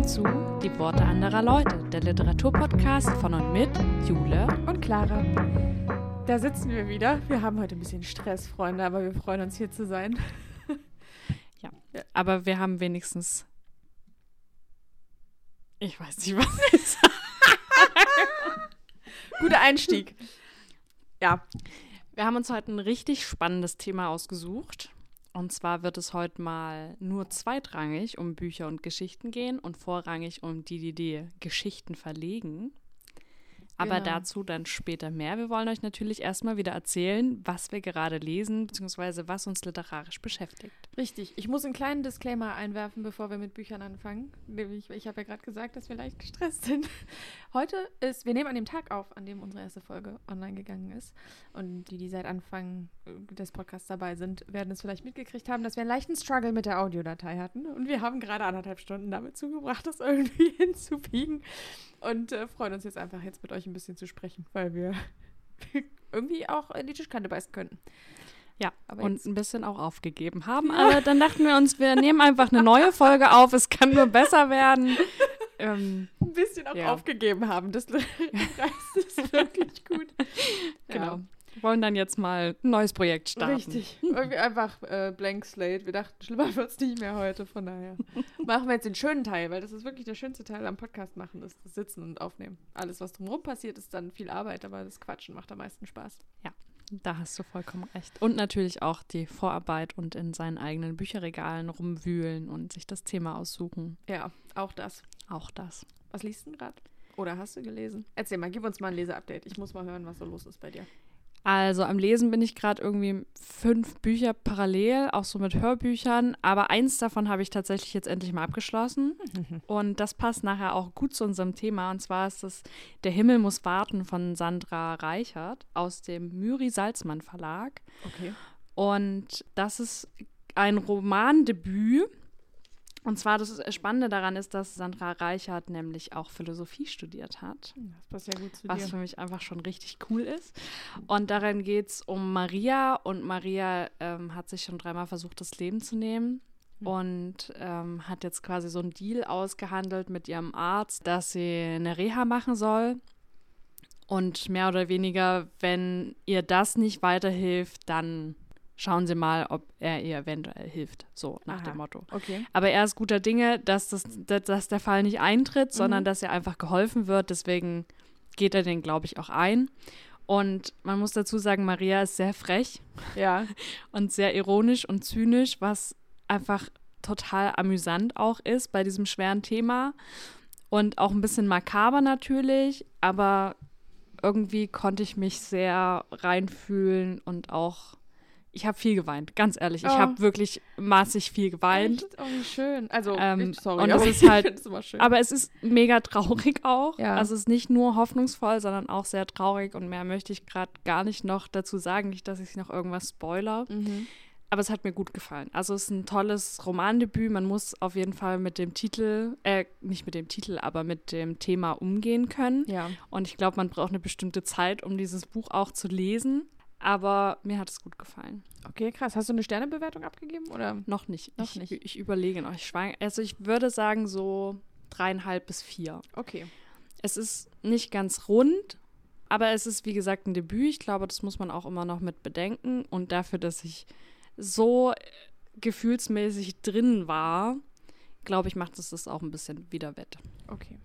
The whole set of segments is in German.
willkommen zu Die Worte anderer Leute, der Literaturpodcast von und mit Jule und Clara. Da sitzen wir wieder. Wir haben heute ein bisschen Stress, Freunde, aber wir freuen uns hier zu sein. ja, aber wir haben wenigstens. Ich weiß nicht, was ich sage. Guter Einstieg. Ja. Wir haben uns heute ein richtig spannendes Thema ausgesucht. Und zwar wird es heute mal nur zweitrangig um Bücher und Geschichten gehen und vorrangig um die, die die Geschichten verlegen. Aber genau. dazu dann später mehr. Wir wollen euch natürlich erstmal wieder erzählen, was wir gerade lesen, beziehungsweise was uns literarisch beschäftigt. Richtig. Ich muss einen kleinen Disclaimer einwerfen, bevor wir mit Büchern anfangen. Ich, ich habe ja gerade gesagt, dass wir leicht gestresst sind. Heute ist, wir nehmen an dem Tag auf, an dem unsere erste Folge online gegangen ist. Und die, die seit Anfang äh, des Podcasts dabei sind, werden es vielleicht mitgekriegt haben, dass wir einen leichten Struggle mit der Audiodatei hatten. Und wir haben gerade anderthalb Stunden damit zugebracht, das irgendwie hinzubiegen. Und äh, freuen uns jetzt einfach, jetzt mit euch ein bisschen zu sprechen, weil wir irgendwie auch in die Tischkante beißen könnten. Ja, aber und ein bisschen auch aufgegeben haben. Aber dann dachten wir uns, wir nehmen einfach eine neue Folge auf. Es kann nur besser werden. Ähm, ein bisschen auch ja. aufgegeben haben. Das reißt es wirklich gut. Genau. Ja. Wir wollen dann jetzt mal ein neues Projekt starten. Richtig. Irgendwie einfach äh, Blank Slate. Wir dachten, schlimmer wird es nicht mehr heute. Von daher machen wir jetzt den schönen Teil, weil das ist wirklich der schönste Teil am Podcast machen, ist das Sitzen und Aufnehmen. Alles, was drumherum passiert, ist dann viel Arbeit, aber das Quatschen macht am meisten Spaß. Ja. Da hast du vollkommen recht. Und natürlich auch die Vorarbeit und in seinen eigenen Bücherregalen rumwühlen und sich das Thema aussuchen. Ja, auch das. Auch das. Was liest du gerade? Oder hast du gelesen? Erzähl mal, gib uns mal ein Leseupdate. Ich muss mal hören, was so los ist bei dir. Also am Lesen bin ich gerade irgendwie fünf Bücher parallel, auch so mit Hörbüchern. Aber eins davon habe ich tatsächlich jetzt endlich mal abgeschlossen. Und das passt nachher auch gut zu unserem Thema. Und zwar ist das Der Himmel muss warten von Sandra Reichert aus dem Müri Salzmann Verlag. Okay. Und das ist ein Romandebüt und zwar das Spannende daran ist, dass Sandra Reichert nämlich auch Philosophie studiert hat. Das passt ja gut zu was dir. für mich einfach schon richtig cool ist. Und darin geht es um Maria. Und Maria ähm, hat sich schon dreimal versucht, das Leben zu nehmen. Mhm. Und ähm, hat jetzt quasi so einen Deal ausgehandelt mit ihrem Arzt, dass sie eine Reha machen soll. Und mehr oder weniger, wenn ihr das nicht weiterhilft, dann schauen Sie mal, ob er ihr eventuell hilft. So nach Aha. dem Motto. Okay. Aber er ist guter Dinge, dass, das, dass der Fall nicht eintritt, sondern mhm. dass er einfach geholfen wird. Deswegen geht er den, glaube ich, auch ein. Und man muss dazu sagen, Maria ist sehr frech. Ja. Und sehr ironisch und zynisch, was einfach total amüsant auch ist bei diesem schweren Thema. Und auch ein bisschen makaber natürlich, aber irgendwie konnte ich mich sehr reinfühlen und auch ich habe viel geweint, ganz ehrlich. Ich oh. habe wirklich massig viel geweint. Echt? Oh, wie schön. Also, ähm, sorry, und es ist halt, aber es ist mega traurig auch. Ja. Also es ist nicht nur hoffnungsvoll, sondern auch sehr traurig und mehr möchte ich gerade gar nicht noch dazu sagen, nicht, dass ich noch irgendwas spoiler. Mhm. Aber es hat mir gut gefallen. Also es ist ein tolles Romandebüt. Man muss auf jeden Fall mit dem Titel, äh, nicht mit dem Titel, aber mit dem Thema umgehen können. Ja. Und ich glaube, man braucht eine bestimmte Zeit, um dieses Buch auch zu lesen. Aber mir hat es gut gefallen. Okay, krass. Hast du eine Sternebewertung abgegeben oder? Noch nicht. Noch ich, nicht. Ich überlege noch. Ich schwang, also ich würde sagen so dreieinhalb bis vier. Okay. Es ist nicht ganz rund, aber es ist wie gesagt ein Debüt. Ich glaube, das muss man auch immer noch mit bedenken. Und dafür, dass ich so gefühlsmäßig drin war, glaube ich, macht es das auch ein bisschen wieder wett. Okay.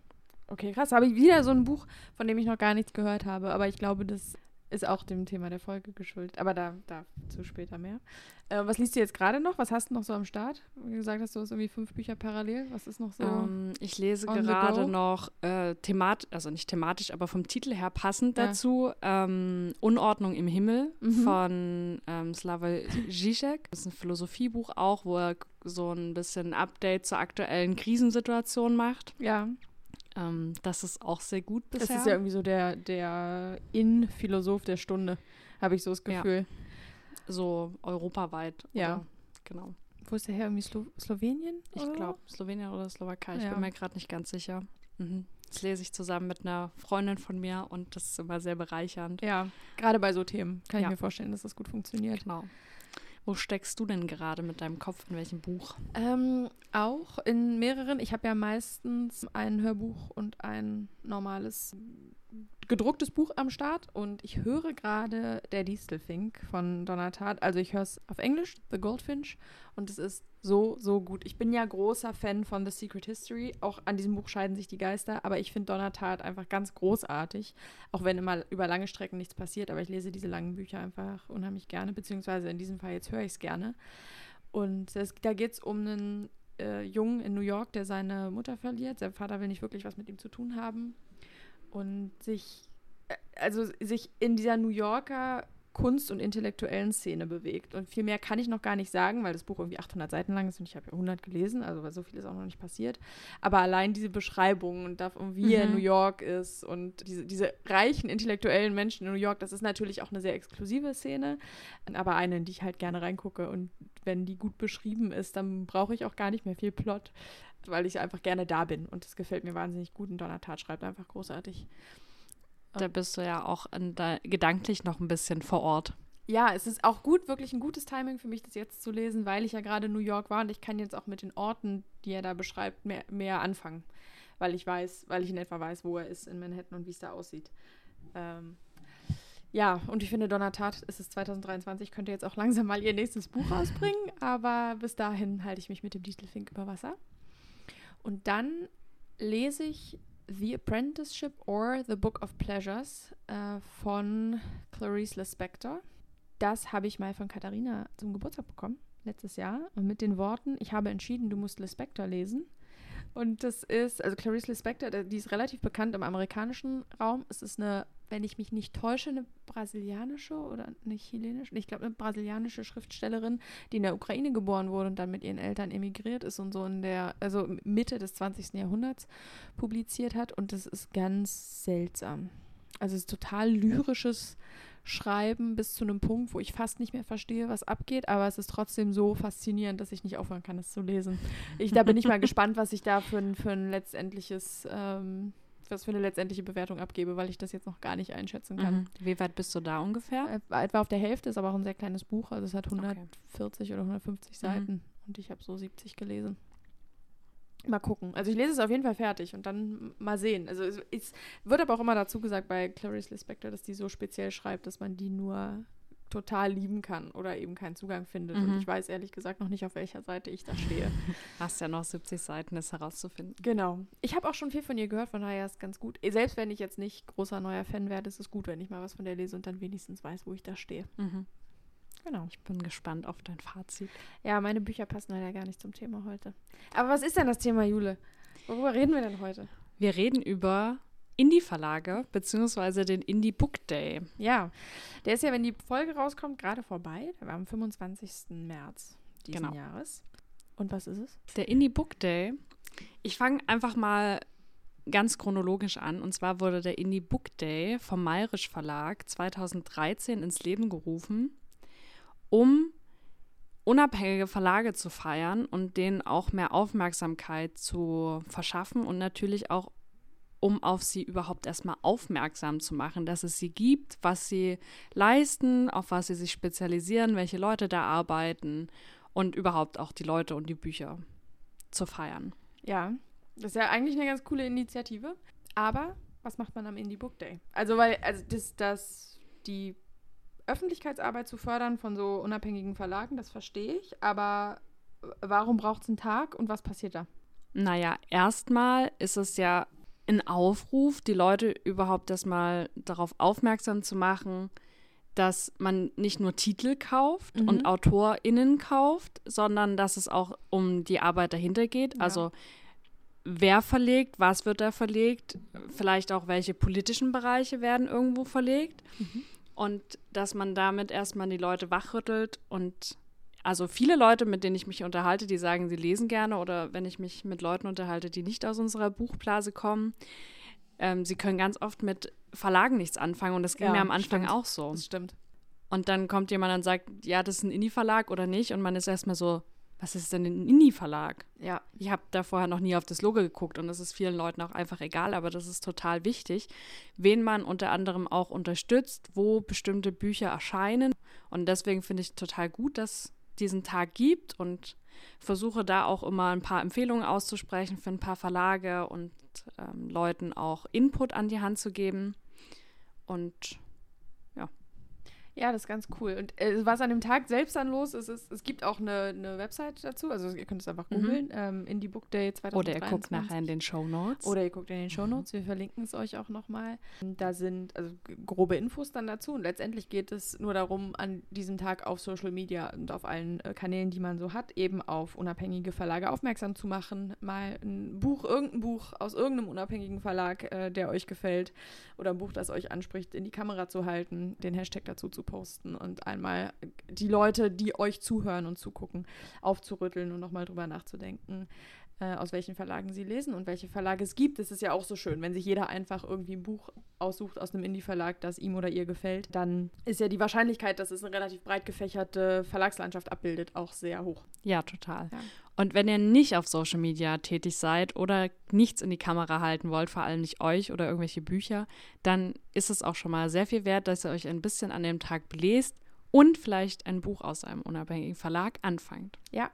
Okay, krass. Habe ich wieder so ein Buch, von dem ich noch gar nichts gehört habe. Aber ich glaube, das ist auch dem Thema der Folge geschuldet. Aber da, dazu später mehr. Äh, was liest du jetzt gerade noch? Was hast du noch so am Start? Wie gesagt hast, du hast irgendwie fünf Bücher parallel. Was ist noch so? Um, ähm, ich lese gerade noch äh, thematisch, also nicht thematisch, aber vom Titel her passend ja. dazu, ähm, Unordnung im Himmel mhm. von ähm, Slavoj Žižek. Das ist ein Philosophiebuch auch, wo er so ein bisschen Update zur aktuellen Krisensituation macht. Ja. Ähm, das ist auch sehr gut bisher. Das ist ja irgendwie so der, der In-Philosoph der Stunde, habe ich so das Gefühl. Ja. So europaweit. Ja. Oder, genau. Wo ist der her? Irgendwie Slo Slowenien? Ich glaube, Slowenien oder Slowakei. Ich ja. bin mir gerade nicht ganz sicher. Mhm. Das lese ich zusammen mit einer Freundin von mir und das ist immer sehr bereichernd. Ja, gerade bei so Themen kann ja. ich mir vorstellen, dass das gut funktioniert. Genau. Wo steckst du denn gerade mit deinem Kopf? In welchem Buch? Ähm, auch in mehreren. Ich habe ja meistens ein Hörbuch und ein normales gedrucktes Buch am Start und ich höre gerade Der Distelfink von Donna Tartt. Also ich höre es auf Englisch, The Goldfinch, und es ist so, so gut. Ich bin ja großer Fan von The Secret History. Auch an diesem Buch scheiden sich die Geister, aber ich finde Donna Tartt einfach ganz großartig. Auch wenn immer über lange Strecken nichts passiert, aber ich lese diese langen Bücher einfach unheimlich gerne, beziehungsweise in diesem Fall jetzt höre ich es gerne. Und es, da geht es um einen äh, Jungen in New York, der seine Mutter verliert. Sein Vater will nicht wirklich was mit ihm zu tun haben und sich, äh, also sich in dieser New Yorker Kunst- und intellektuellen Szene bewegt. Und viel mehr kann ich noch gar nicht sagen, weil das Buch irgendwie 800 Seiten lang ist und ich habe ja 100 gelesen, also weil so viel ist auch noch nicht passiert. Aber allein diese Beschreibung und davon, wie mhm. er in New York ist und diese, diese reichen intellektuellen Menschen in New York, das ist natürlich auch eine sehr exklusive Szene, aber eine, in die ich halt gerne reingucke. Und wenn die gut beschrieben ist, dann brauche ich auch gar nicht mehr viel Plot weil ich einfach gerne da bin. Und das gefällt mir wahnsinnig gut. Und Donnertat schreibt einfach großartig. Da bist du ja auch gedanklich noch ein bisschen vor Ort. Ja, es ist auch gut, wirklich ein gutes Timing für mich, das jetzt zu lesen, weil ich ja gerade in New York war und ich kann jetzt auch mit den Orten, die er da beschreibt, mehr, mehr anfangen. Weil ich weiß, weil ich in etwa weiß, wo er ist in Manhattan und wie es da aussieht. Ähm, ja, und ich finde, Donnertat ist es 2023, könnte jetzt auch langsam mal ihr nächstes Buch rausbringen, aber bis dahin halte ich mich mit dem Distelfink über Wasser. Und dann lese ich The Apprenticeship or The Book of Pleasures äh, von Clarice Lispector. Das habe ich mal von Katharina zum Geburtstag bekommen, letztes Jahr. Und mit den Worten, ich habe entschieden, du musst Lispector lesen. Und das ist, also Clarice Lispector, die ist relativ bekannt im amerikanischen Raum. Es ist eine, wenn ich mich nicht täusche, eine brasilianische oder eine chilenische, ich glaube eine brasilianische Schriftstellerin, die in der Ukraine geboren wurde und dann mit ihren Eltern emigriert ist und so in der, also Mitte des 20. Jahrhunderts publiziert hat. Und das ist ganz seltsam. Also es ist total lyrisches schreiben bis zu einem Punkt, wo ich fast nicht mehr verstehe, was abgeht, aber es ist trotzdem so faszinierend, dass ich nicht aufhören kann, es zu lesen. Ich, da bin ich mal gespannt, was ich da für ein, für ein letztendliches, ähm, was für eine letztendliche Bewertung abgebe, weil ich das jetzt noch gar nicht einschätzen kann. Mhm. Wie weit bist du da ungefähr? Äh, etwa auf der Hälfte, ist aber auch ein sehr kleines Buch, also es hat 140 okay. oder 150 Seiten mhm. und ich habe so 70 gelesen. Mal gucken. Also ich lese es auf jeden Fall fertig und dann mal sehen. Also es, es wird aber auch immer dazu gesagt bei Clarice Lispector, dass die so speziell schreibt, dass man die nur total lieben kann oder eben keinen Zugang findet. Mhm. Und ich weiß ehrlich gesagt noch nicht, auf welcher Seite ich da stehe. Hast ja noch 70 Seiten, es herauszufinden. Genau. Ich habe auch schon viel von ihr gehört, von daher ist es ganz gut. Selbst wenn ich jetzt nicht großer neuer Fan werde, ist es gut, wenn ich mal was von der lese und dann wenigstens weiß, wo ich da stehe. Mhm. Genau. Ich bin gespannt auf dein Fazit. Ja, meine Bücher passen leider gar nicht zum Thema heute. Aber was ist denn das Thema, Jule? Worüber reden wir denn heute? Wir reden über Indie-Verlage beziehungsweise den Indie Book Day. Ja, der ist ja, wenn die Folge rauskommt, gerade vorbei. Der war am 25. März diesen genau. Jahres. Und was ist es? Der Indie Book Day. Ich fange einfach mal ganz chronologisch an. Und zwar wurde der Indie Book Day vom Mayrisch Verlag 2013 ins Leben gerufen um unabhängige Verlage zu feiern und denen auch mehr Aufmerksamkeit zu verschaffen und natürlich auch um auf sie überhaupt erstmal aufmerksam zu machen, dass es sie gibt, was sie leisten, auf was sie sich spezialisieren, welche Leute da arbeiten und überhaupt auch die Leute und die Bücher zu feiern. Ja, das ist ja eigentlich eine ganz coole Initiative. Aber was macht man am Indie Book Day? Also, weil, also das, das, die Öffentlichkeitsarbeit zu fördern von so unabhängigen Verlagen, das verstehe ich. Aber warum braucht es einen Tag und was passiert da? Naja, erstmal ist es ja ein Aufruf, die Leute überhaupt erstmal darauf aufmerksam zu machen, dass man nicht nur Titel kauft mhm. und AutorInnen kauft, sondern dass es auch um die Arbeit dahinter geht. Ja. Also wer verlegt, was wird da verlegt, vielleicht auch welche politischen Bereiche werden irgendwo verlegt. Mhm. Und dass man damit erstmal die Leute wachrüttelt und also viele Leute, mit denen ich mich unterhalte, die sagen, sie lesen gerne oder wenn ich mich mit Leuten unterhalte, die nicht aus unserer Buchblase kommen, ähm, sie können ganz oft mit Verlagen nichts anfangen und das ging ja, mir am Anfang stimmt. auch so. Das stimmt. Und dann kommt jemand und sagt, ja, das ist ein Indie-Verlag oder nicht und man ist erstmal so, was ist denn ein Indie-Verlag? Ja. Ich habe da vorher noch nie auf das Logo geguckt und das ist vielen Leuten auch einfach egal, aber das ist total wichtig, wen man unter anderem auch unterstützt, wo bestimmte Bücher erscheinen. Und deswegen finde ich total gut, dass diesen Tag gibt und versuche da auch immer ein paar Empfehlungen auszusprechen für ein paar Verlage und ähm, Leuten auch Input an die Hand zu geben. Und ja, das ist ganz cool. Und äh, was an dem Tag selbst dann los ist, ist es gibt auch eine, eine Website dazu. Also ihr könnt es einfach mhm. googeln. Mhm. Ähm, Indie Book Day 2023. Oder ihr guckt nachher in den Show Notes. Oder ihr guckt in den Show Notes. Wir verlinken es euch auch nochmal. Da sind also grobe Infos dann dazu. Und letztendlich geht es nur darum, an diesem Tag auf Social Media und auf allen äh, Kanälen, die man so hat, eben auf unabhängige Verlage aufmerksam zu machen. Mal ein Buch, irgendein Buch aus irgendeinem unabhängigen Verlag, äh, der euch gefällt. Oder ein Buch, das euch anspricht, in die Kamera zu halten, den Hashtag dazu zu posten und einmal die Leute, die euch zuhören und zugucken, aufzurütteln und nochmal drüber nachzudenken, äh, aus welchen Verlagen sie lesen und welche Verlage es gibt. Es ist ja auch so schön, wenn sich jeder einfach irgendwie ein Buch aussucht aus einem Indie-Verlag, das ihm oder ihr gefällt, dann ist ja die Wahrscheinlichkeit, dass es eine relativ breit gefächerte Verlagslandschaft abbildet, auch sehr hoch. Ja, total. Ja. Und wenn ihr nicht auf Social Media tätig seid oder nichts in die Kamera halten wollt, vor allem nicht euch oder irgendwelche Bücher, dann ist es auch schon mal sehr viel wert, dass ihr euch ein bisschen an dem Tag belest und vielleicht ein Buch aus einem unabhängigen Verlag anfangt. Ja.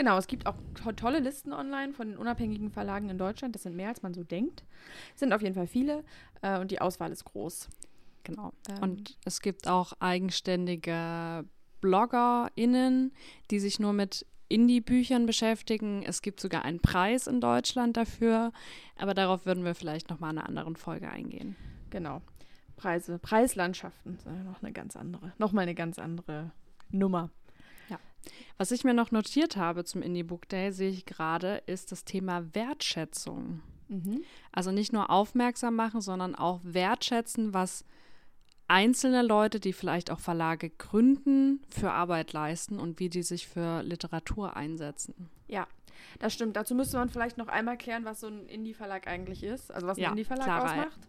Genau, es gibt auch to tolle Listen online von den unabhängigen Verlagen in Deutschland. Das sind mehr, als man so denkt. Es sind auf jeden Fall viele äh, und die Auswahl ist groß. Genau. Ähm. Und es gibt auch eigenständige BloggerInnen, die sich nur mit Indie-Büchern beschäftigen. Es gibt sogar einen Preis in Deutschland dafür, aber darauf würden wir vielleicht noch mal in einer anderen Folge eingehen. Genau. Preise, Preislandschaften sind noch eine ganz andere, noch mal eine ganz andere Nummer. Was ich mir noch notiert habe zum Indie Book Day, sehe ich gerade, ist das Thema Wertschätzung. Mhm. Also nicht nur aufmerksam machen, sondern auch wertschätzen, was einzelne Leute, die vielleicht auch Verlage gründen, für Arbeit leisten und wie die sich für Literatur einsetzen. Ja, das stimmt. Dazu müsste man vielleicht noch einmal klären, was so ein Indie-Verlag eigentlich ist. Also was ein ja, Indie-Verlag ausmacht.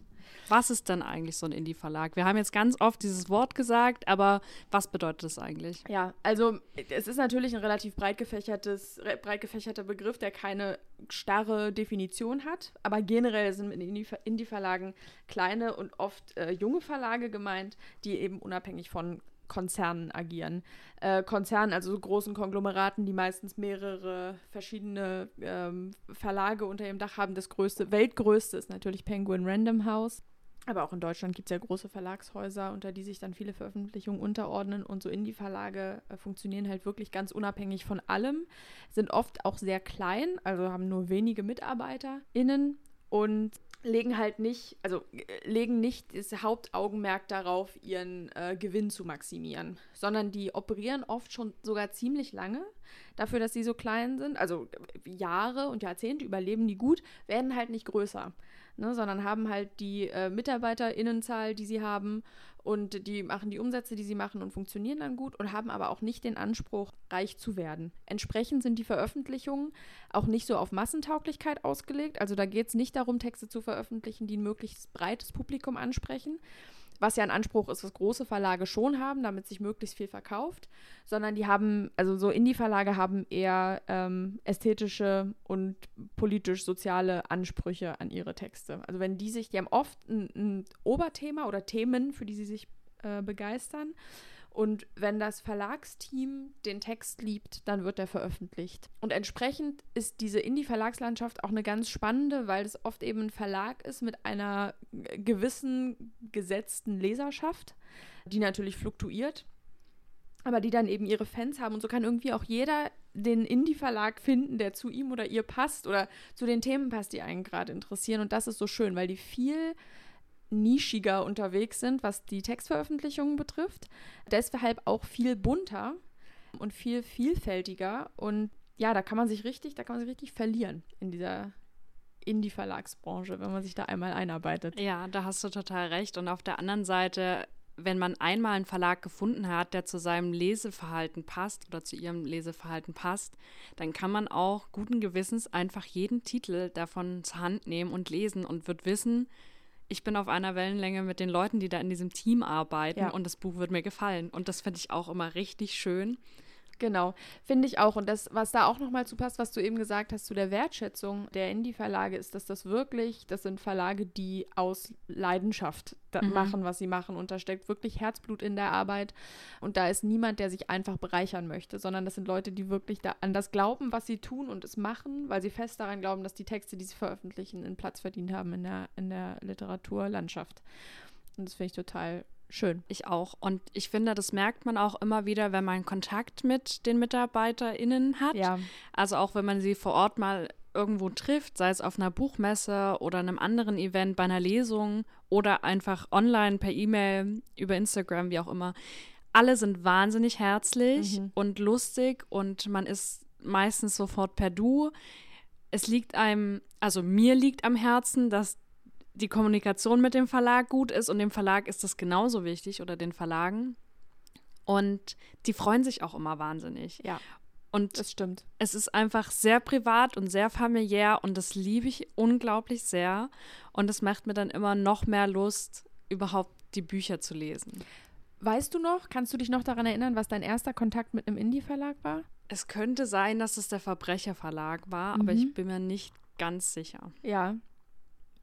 Was ist denn eigentlich so ein Indie-Verlag? Wir haben jetzt ganz oft dieses Wort gesagt, aber was bedeutet das eigentlich? Ja, also es ist natürlich ein relativ breit, gefächertes, breit gefächerter Begriff, der keine starre Definition hat. Aber generell sind in Indie-Verlagen kleine und oft äh, junge Verlage gemeint, die eben unabhängig von Konzernen agieren. Äh, Konzernen, also so großen Konglomeraten, die meistens mehrere verschiedene ähm, Verlage unter ihrem Dach haben. Das größte, weltgrößte ist natürlich Penguin Random House. Aber auch in Deutschland gibt es ja große Verlagshäuser, unter die sich dann viele Veröffentlichungen unterordnen. Und so Indie-Verlage äh, funktionieren halt wirklich ganz unabhängig von allem, sind oft auch sehr klein, also haben nur wenige MitarbeiterInnen und legen halt nicht, also äh, legen nicht das Hauptaugenmerk darauf, ihren äh, Gewinn zu maximieren, sondern die operieren oft schon sogar ziemlich lange dafür, dass sie so klein sind. Also äh, Jahre und Jahrzehnte überleben die gut, werden halt nicht größer ne, sondern haben halt die äh, MitarbeiterInnenzahl, die sie haben und die machen die Umsätze, die sie machen und funktionieren dann gut und haben aber auch nicht den Anspruch, reich zu werden. Entsprechend sind die Veröffentlichungen auch nicht so auf Massentauglichkeit ausgelegt. Also da geht es nicht darum, Texte zu veröffentlichen, die ein möglichst breites Publikum ansprechen, was ja ein Anspruch ist, was große Verlage schon haben, damit sich möglichst viel verkauft, sondern die haben, also so Indie-Verlage haben eher ähm, ästhetische und politisch-soziale Ansprüche an ihre Texte. Also wenn die sich, die haben oft ein, ein Oberthema oder Themen, für die sie sich äh, begeistern und wenn das Verlagsteam den Text liebt, dann wird er veröffentlicht. Und entsprechend ist diese Indie-Verlagslandschaft auch eine ganz spannende, weil es oft eben ein Verlag ist mit einer gewissen gesetzten Leserschaft, die natürlich fluktuiert, aber die dann eben ihre Fans haben. Und so kann irgendwie auch jeder den Indie-Verlag finden, der zu ihm oder ihr passt oder zu den Themen passt, die einen gerade interessieren. Und das ist so schön, weil die viel nischiger unterwegs sind, was die Textveröffentlichungen betrifft. Deshalb auch viel bunter und viel vielfältiger. Und ja, da kann man sich richtig, da kann man sich richtig verlieren in dieser Indie-Verlagsbranche, wenn man sich da einmal einarbeitet. Ja, da hast du total recht. Und auf der anderen Seite, wenn man einmal einen Verlag gefunden hat, der zu seinem Leseverhalten passt oder zu ihrem Leseverhalten passt, dann kann man auch guten Gewissens einfach jeden Titel davon zur Hand nehmen und lesen und wird wissen, ich bin auf einer Wellenlänge mit den Leuten, die da in diesem Team arbeiten ja. und das Buch wird mir gefallen. Und das finde ich auch immer richtig schön. Genau, finde ich auch. Und das, was da auch nochmal zu passt, was du eben gesagt hast zu der Wertschätzung der Indie-Verlage, ist, dass das wirklich, das sind Verlage, die aus Leidenschaft mhm. machen, was sie machen. Und da steckt wirklich Herzblut in der Arbeit. Und da ist niemand, der sich einfach bereichern möchte, sondern das sind Leute, die wirklich da an das glauben, was sie tun und es machen, weil sie fest daran glauben, dass die Texte, die sie veröffentlichen, einen Platz verdient haben in der, in der Literaturlandschaft. Und das finde ich total schön. Ich auch. Und ich finde, das merkt man auch immer wieder, wenn man Kontakt mit den MitarbeiterInnen hat. Ja. Also auch wenn man sie vor Ort mal irgendwo trifft, sei es auf einer Buchmesse oder einem anderen Event, bei einer Lesung oder einfach online per E-Mail, über Instagram, wie auch immer. Alle sind wahnsinnig herzlich mhm. und lustig und man ist meistens sofort per Du. Es liegt einem, also mir liegt am Herzen, dass die Kommunikation mit dem Verlag gut ist und dem Verlag ist das genauso wichtig oder den Verlagen. Und die freuen sich auch immer wahnsinnig. Ja. Und das stimmt. Es ist einfach sehr privat und sehr familiär und das liebe ich unglaublich sehr. Und es macht mir dann immer noch mehr Lust, überhaupt die Bücher zu lesen. Weißt du noch, kannst du dich noch daran erinnern, was dein erster Kontakt mit einem Indie-Verlag war? Es könnte sein, dass es der Verbrecherverlag war, mhm. aber ich bin mir nicht ganz sicher. Ja,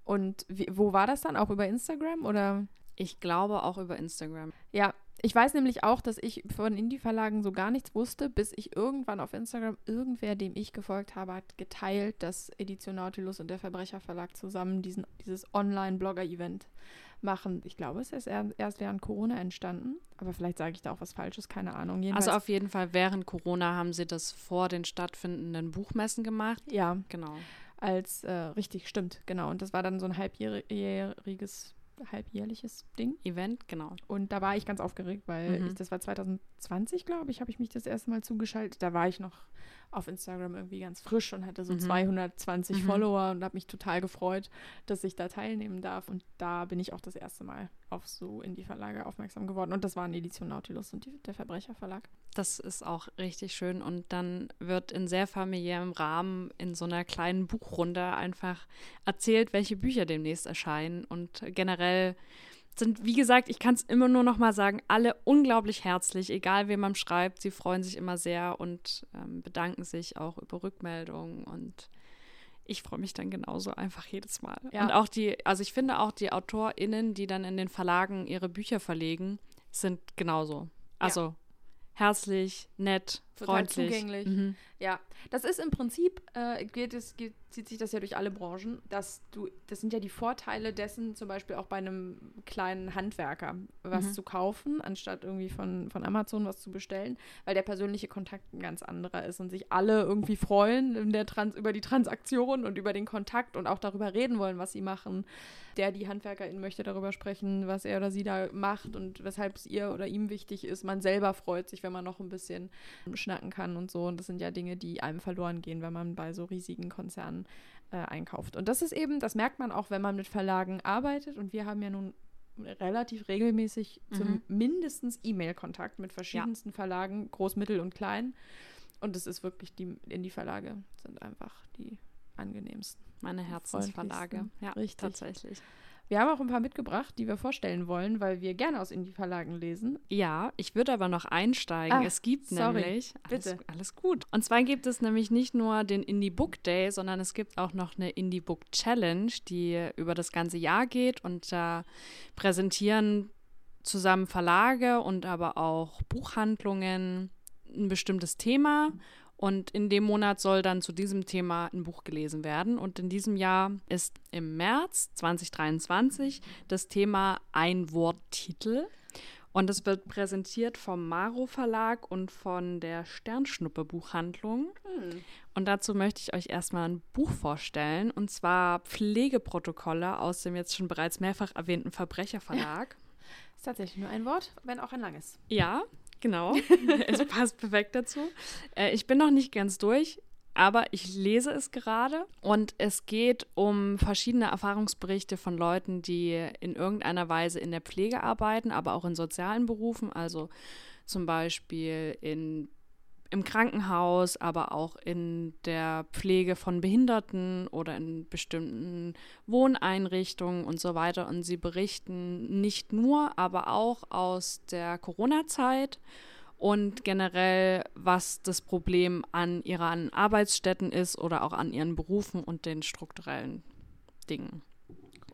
und wie, wo war das dann? Auch über Instagram oder? Ich glaube auch über Instagram. Ja, ich weiß nämlich auch, dass ich von Indie-Verlagen so gar nichts wusste, bis ich irgendwann auf Instagram irgendwer, dem ich gefolgt habe, hat geteilt, dass Edition Nautilus und der Verbrecherverlag zusammen diesen, dieses Online-Blogger-Event machen. Ich glaube, es ist erst, erst während Corona entstanden, aber vielleicht sage ich da auch was Falsches, keine Ahnung. Jedenfalls, also auf jeden Fall während Corona haben sie das vor den stattfindenden Buchmessen gemacht. Ja, genau als äh, richtig stimmt, genau. Und das war dann so ein halbjähriges, halbjährliches Ding. Event, genau. Und da war ich ganz aufgeregt, weil mhm. ich, das war 2020, glaube ich, habe ich mich das erste Mal zugeschaltet. Da war ich noch auf Instagram irgendwie ganz frisch und hatte so mhm. 220 mhm. Follower und habe mich total gefreut, dass ich da teilnehmen darf. Und da bin ich auch das erste Mal auf so Indie-Verlage aufmerksam geworden. Und das waren Edition Nautilus und die, der Verbrecherverlag. Das ist auch richtig schön. Und dann wird in sehr familiärem Rahmen in so einer kleinen Buchrunde einfach erzählt, welche Bücher demnächst erscheinen und generell sind, wie gesagt, ich kann es immer nur noch mal sagen, alle unglaublich herzlich, egal wem man schreibt. Sie freuen sich immer sehr und ähm, bedanken sich auch über Rückmeldungen und ich freue mich dann genauso einfach jedes Mal. Ja. Und auch die, also ich finde auch die AutorInnen, die dann in den Verlagen ihre Bücher verlegen, sind genauso. Also ja herzlich, nett, Total freundlich. zugänglich. Mhm. Ja, das ist im Prinzip, äh, geht es, geht, zieht sich das ja durch alle Branchen, dass du, das sind ja die Vorteile dessen, zum Beispiel auch bei einem kleinen Handwerker was mhm. zu kaufen, anstatt irgendwie von, von Amazon was zu bestellen, weil der persönliche Kontakt ein ganz anderer ist und sich alle irgendwie freuen in der Trans über die Transaktion und über den Kontakt und auch darüber reden wollen, was sie machen. Der, die Handwerkerin möchte darüber sprechen, was er oder sie da macht und weshalb es ihr oder ihm wichtig ist. Man selber freut sich, wenn man noch ein bisschen schnacken kann und so. Und das sind ja Dinge, die einem verloren gehen, wenn man bei so riesigen Konzernen äh, einkauft. Und das ist eben, das merkt man auch, wenn man mit Verlagen arbeitet. Und wir haben ja nun relativ regelmäßig mhm. mindestens E-Mail-Kontakt mit verschiedensten ja. Verlagen, groß, mittel und klein. Und es ist wirklich, die Indie-Verlage sind einfach die angenehmsten. Meine Herzensverlage. Ja, richtig. Tatsächlich. Wir haben auch ein paar mitgebracht, die wir vorstellen wollen, weil wir gerne aus Indie-Verlagen lesen. Ja, ich würde aber noch einsteigen. Ah, es gibt sorry, nämlich. Alles, bitte. alles gut. Und zwar gibt es nämlich nicht nur den Indie Book Day, sondern es gibt auch noch eine Indie Book Challenge, die über das ganze Jahr geht und da präsentieren zusammen Verlage und aber auch Buchhandlungen ein bestimmtes Thema und in dem Monat soll dann zu diesem Thema ein Buch gelesen werden. Und in diesem Jahr ist im März 2023 das Thema Einworttitel. Und es wird präsentiert vom Maro Verlag und von der Sternschnuppe Buchhandlung. Hm. Und dazu möchte ich euch erstmal ein Buch vorstellen, und zwar Pflegeprotokolle aus dem jetzt schon bereits mehrfach erwähnten Verbrecherverlag. Ist tatsächlich nur ein Wort, wenn auch ein langes. Ja, Genau, es passt perfekt dazu. Äh, ich bin noch nicht ganz durch, aber ich lese es gerade und es geht um verschiedene Erfahrungsberichte von Leuten, die in irgendeiner Weise in der Pflege arbeiten, aber auch in sozialen Berufen, also zum Beispiel in im Krankenhaus, aber auch in der Pflege von Behinderten oder in bestimmten Wohneinrichtungen und so weiter. Und sie berichten nicht nur, aber auch aus der Corona-Zeit und generell, was das Problem an ihren Arbeitsstätten ist oder auch an ihren Berufen und den strukturellen Dingen.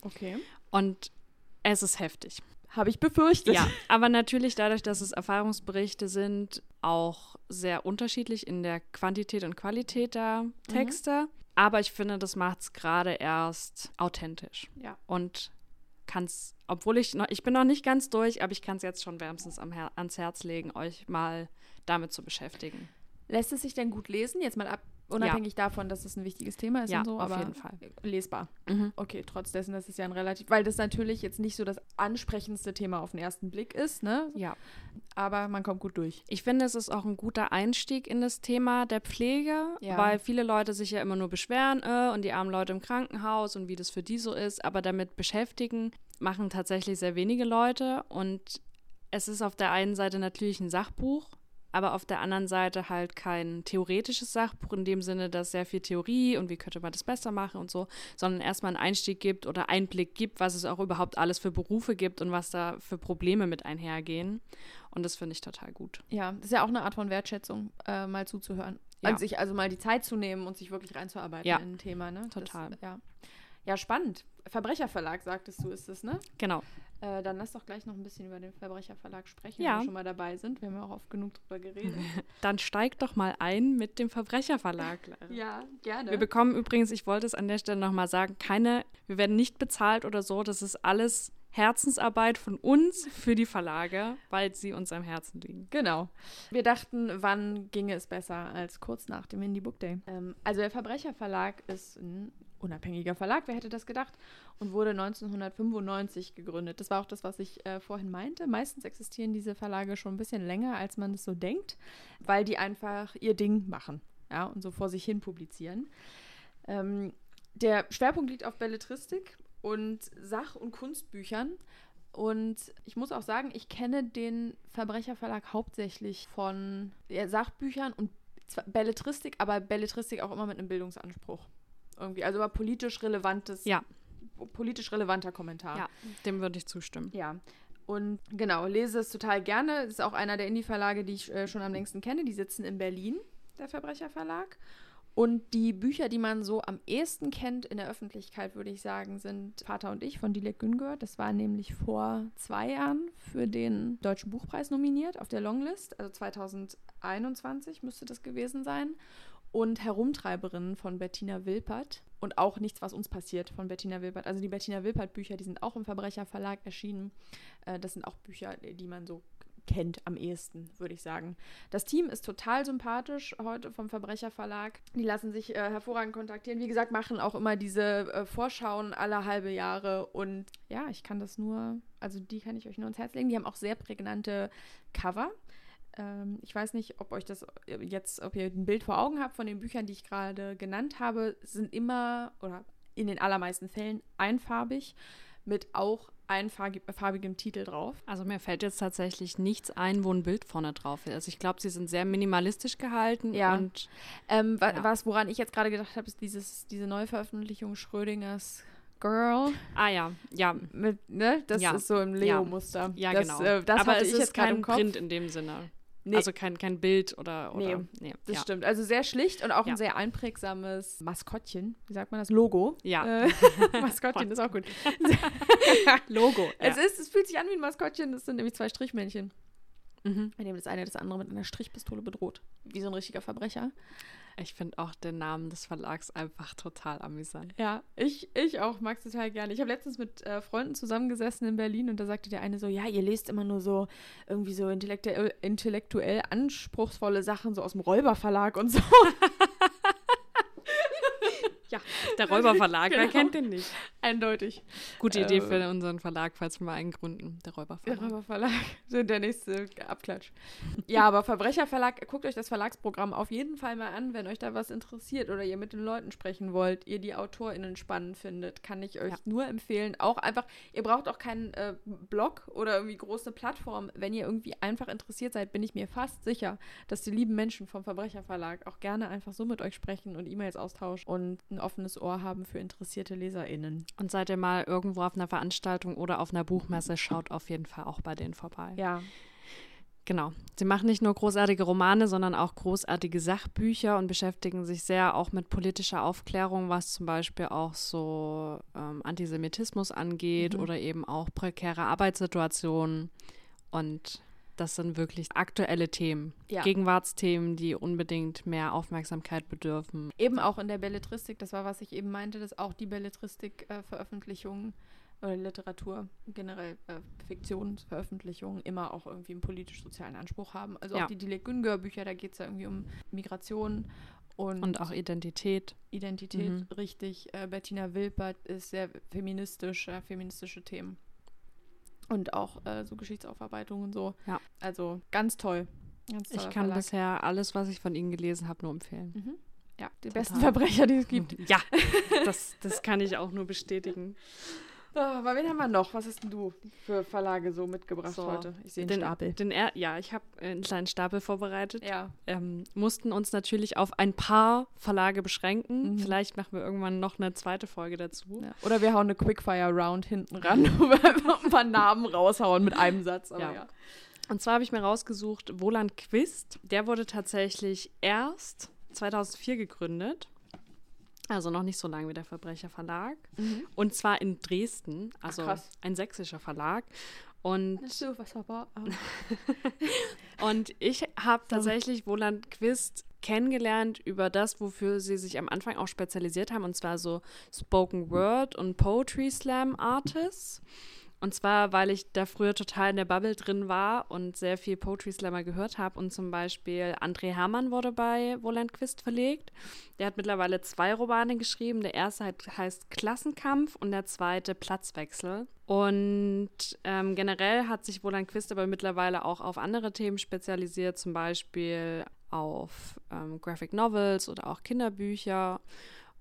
Okay. Und es ist heftig. Habe ich befürchtet. Ja, aber natürlich dadurch, dass es Erfahrungsberichte sind, auch sehr unterschiedlich in der Quantität und Qualität der Texte. Aber ich finde, das macht es gerade erst authentisch. Ja. Und kann es, obwohl ich noch, ich bin noch nicht ganz durch, aber ich kann es jetzt schon wärmstens am Her ans Herz legen, euch mal damit zu beschäftigen. Lässt es sich denn gut lesen? Jetzt mal ab, unabhängig davon, dass es ein wichtiges Thema ist Ja, und so, auf aber jeden Fall. lesbar. Mhm. Okay, trotz dessen, dass es ja ein relativ, weil das natürlich jetzt nicht so das ansprechendste Thema auf den ersten Blick ist, ne? Ja. Aber man kommt gut durch. Ich finde, es ist auch ein guter Einstieg in das Thema der Pflege, Ja. weil viele Leute sich ja immer nur beschweren äh, und die armen Leute im Krankenhaus und wie das für die so ist, aber damit beschäftigen machen tatsächlich sehr wenige Leute und es ist auf der einen Seite natürlich ein Sachbuch, aber auf der anderen Seite halt kein theoretisches Sachbuch in dem Sinne, dass sehr viel Theorie und wie könnte man das besser machen und so, sondern erstmal einen Einstieg gibt oder Einblick gibt, was es auch überhaupt alles für Berufe gibt und was da für Probleme mit einhergehen. Und das finde ich total gut. Ja, das ist ja auch eine Art von Wertschätzung, äh, mal zuzuhören. Ja. Und sich also mal die Zeit zu nehmen und sich wirklich reinzuarbeiten Ja. in ein Thema, ne? Total. Das, ja. ja, spannend. Verbrecherverlag, sagtest du, ist es, ne? Genau. Äh, dann lass doch gleich noch ein bisschen über den Verbrecherverlag sprechen, Ja. wenn wir schon mal dabei sind. Wir haben ja auch oft genug drüber geredet. Dann steigt doch mal ein mit dem Verbrecherverlag. ja, gerne. Wir bekommen übrigens, ich wollte es an der Stelle nochmal sagen, keine, wir werden nicht bezahlt oder so. Das ist alles Herzensarbeit von uns für die Verlage, weil sie uns am Herzen liegen. Genau. Wir dachten, wann ginge es besser als kurz nach dem Indie Book Day. Ähm, also der Verbrecherverlag ist ein unabhängiger Verlag, wer hätte das gedacht, und wurde 1995 gegründet. Das war auch das, was ich äh, vorhin meinte. Meistens existieren diese Verlage schon ein bisschen länger, als man es so denkt, weil die einfach ihr Ding machen ja, und so vor sich hin publizieren. Ähm, der Schwerpunkt liegt auf Belletristik und Sach- und Kunstbüchern. Und ich muss auch sagen, ich kenne den Verbrecherverlag hauptsächlich von Sachbüchern und Belletristik, aber Belletristik auch immer mit einem Bildungsanspruch. Irgendwie, also immer politisch relevantes, Ja. politisch relevanter Kommentar. Ja, dem würde ich zustimmen. Ja. Und genau, lese es total gerne. Das ist auch einer der Indie-Verlage, die ich äh, schon am längsten kenne. Die sitzen in Berlin, der Verbrecherverlag. Und die Bücher, die man so am ehesten kennt in der Öffentlichkeit, würde ich sagen, sind Vater und ich von Dilek Güngör. Das war nämlich vor zwei Jahren für den Deutschen Buchpreis nominiert auf der Longlist. Also 2021 müsste das gewesen sein. Und Herumtreiberinnen von Bettina Wilpert. Und auch Nichts, was uns passiert von Bettina Wilpert. Also die Bettina Wilpert-Bücher, die sind auch im Verbrecherverlag erschienen. Äh, das sind auch Bücher, die man so kennt am ehesten, würde ich sagen. Das Team ist total sympathisch heute vom Verbrecherverlag. Die lassen sich äh, hervorragend kontaktieren. Wie gesagt, machen auch immer diese äh, Vorschauen alle halbe Jahre. Und ja, ich kann das nur, also die kann ich euch nur ins Herz legen. Die haben auch sehr prägnante Cover. Ähm, ich weiß nicht, ob euch das jetzt, ob ihr ein Bild vor Augen habt von den Büchern, die ich gerade genannt habe, sind immer oder in den allermeisten Fällen einfarbig mit auch einfarbigem Titel drauf. Also mir fällt jetzt tatsächlich nichts ein, wo ein Bild vorne drauf ist. Also ich glaube, sie sind sehr minimalistisch gehalten Ja. und Ähm, wa Ja. Was, woran ich jetzt gerade gedacht habe, ist dieses, diese Neuveröffentlichung Schrödingers Girl. ah ja, ja, Mit, ne? Das Ja. ist so im Leo-Muster. ja das, genau. Äh, das Aber es ist kein. Print in dem Sinne. Nee, Also kein, kein Bild oder, oder Nee, nee, das ja. stimmt. Also sehr schlicht und auch Ja. ein sehr einprägsames Maskottchen. Wie sagt man das? Logo. Ja. Äh, Maskottchen ist auch gut. Logo. Es, ist, es fühlt sich an wie ein Maskottchen. Das sind nämlich zwei Strichmännchen, Mhm. bei dem das eine das andere mit einer Strichpistole bedroht. Wie so ein richtiger Verbrecher. Ich finde auch den Namen des Verlags einfach total amüsant. Ja, ich, ich auch, mag es total gerne. Ich habe letztens mit äh, Freunden zusammengesessen in Berlin und da sagte der eine so, ja, ihr lest immer nur so irgendwie so intellektuell, intellektuell anspruchsvolle Sachen so aus dem Räuberverlag und so. Ja, der Räuberverlag, wer Genau. kennt den nicht? Eindeutig. Gute Idee Äh, für unseren Verlag, falls wir mal einen gründen. Der Der Räuberverlag. Räuberverlag, so der nächste Abklatsch. Ja, aber Verbrecherverlag, guckt euch das Verlagsprogramm auf jeden Fall mal an, wenn euch da was interessiert oder ihr mit den Leuten sprechen wollt, ihr die AutorInnen spannend findet, kann ich euch Ja. nur empfehlen. Auch einfach, ihr braucht auch keinen äh, Blog oder irgendwie große Plattform. Wenn ihr irgendwie einfach interessiert seid, bin ich mir fast sicher, dass die lieben Menschen vom Verbrecherverlag auch gerne einfach so mit euch sprechen und E-Mails austauschen und ein offenes Ohr haben für interessierte LeserInnen. Und seid ihr mal irgendwo auf einer Veranstaltung oder auf einer Buchmesse, schaut auf jeden Fall auch bei denen vorbei. Ja, Genau. Sie machen nicht nur großartige Romane, sondern auch großartige Sachbücher und beschäftigen sich sehr auch mit politischer Aufklärung, was zum Beispiel auch so ähm, Antisemitismus angeht Mhm. oder eben auch prekäre Arbeitssituationen. Und das sind wirklich aktuelle Themen, Ja. Gegenwartsthemen, die unbedingt mehr Aufmerksamkeit bedürfen. Eben auch in der Belletristik, das war, was ich eben meinte, dass auch die Belletristik-Veröffentlichungen oder Literatur, generell äh, Fiktionsveröffentlichungen immer auch irgendwie einen politisch-sozialen Anspruch haben. Also Ja. auch die Dilek Güngör Bücher, da geht es ja irgendwie um Migration und, Und auch Identität. Identität, Mhm. richtig. Äh, Bettina Wilpert ist sehr feministisch, äh, feministische Themen. Und auch äh, so Geschichtsaufarbeitung und so. Ja. Also ganz toll. Ganz Ich kann Verlag. bisher alles, was ich von ihnen gelesen habe, nur empfehlen. Mhm. Ja, die Total. besten Verbrecher, die es gibt. Ja, das, das kann ich auch nur bestätigen. Oh, aber wen haben wir noch? Was hast denn du für Verlage so mitgebracht So, heute? Ich sehe Den, Stapel. den er, ja, ich habe einen kleinen Stapel vorbereitet. Ja. Ähm, mussten uns natürlich auf ein paar Verlage beschränken. Mhm. Vielleicht machen wir irgendwann noch eine zweite Folge dazu. ja. Oder wir hauen eine Quickfire-Round hinten ran, wo wir einfach ein paar Namen raushauen mit einem Satz. Aber Ja. ja. Und zwar habe ich mir rausgesucht, Woland Quist. Der wurde tatsächlich erst 2004 gegründet. Also noch nicht so lange wie der Verbrecherverlag. Mhm. Und zwar in Dresden, also krass. ein sächsischer Verlag. Und So, was aber. Und ich habe tatsächlich Woland Quist kennengelernt über das, wofür sie sich am Anfang auch spezialisiert haben, und zwar so Spoken Word und Poetry Slam Artists. Und zwar, weil ich da früher total in der Bubble drin war und sehr viel Poetry Slammer gehört habe. Und zum Beispiel André Hermann wurde bei Woland Quist verlegt. Der hat mittlerweile zwei Romane geschrieben. Der erste heißt Klassenkampf und der zweite Platzwechsel. Und ähm, generell hat sich Woland Quist aber mittlerweile auch auf andere Themen spezialisiert, zum Beispiel auf ähm, Graphic Novels oder auch Kinderbücher.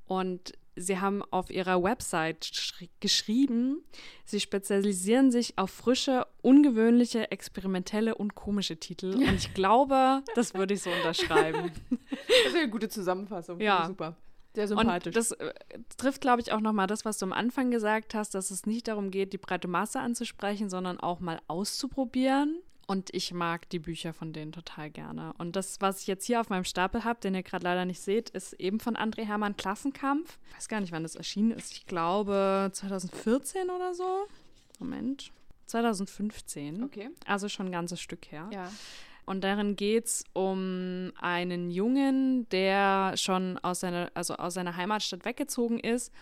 Und sie haben auf ihrer Website schri- geschrieben, sie spezialisieren sich auf frische, ungewöhnliche, experimentelle und komische Titel. Und ich glaube, das würde ich so unterschreiben. Das ist eine gute Zusammenfassung. Ja. Super. Sehr sympathisch. Und das äh, trifft, glaube ich, auch nochmal das, was du am Anfang gesagt hast, dass es nicht darum geht, die breite Masse anzusprechen, sondern auch mal auszuprobieren. Und ich mag die Bücher von denen total gerne. Und das, was ich jetzt hier auf meinem Stapel habe, den ihr gerade leider nicht seht, ist eben von André Hermann Klassenkampf. Ich weiß gar nicht, wann das erschienen ist. Ich glaube 2014 oder so. Moment. 2015. okay. Also schon ein ganzes Stück her. Ja. Und darin geht es um einen Jungen, der schon aus seiner, also aus seiner Heimatstadt weggezogen ist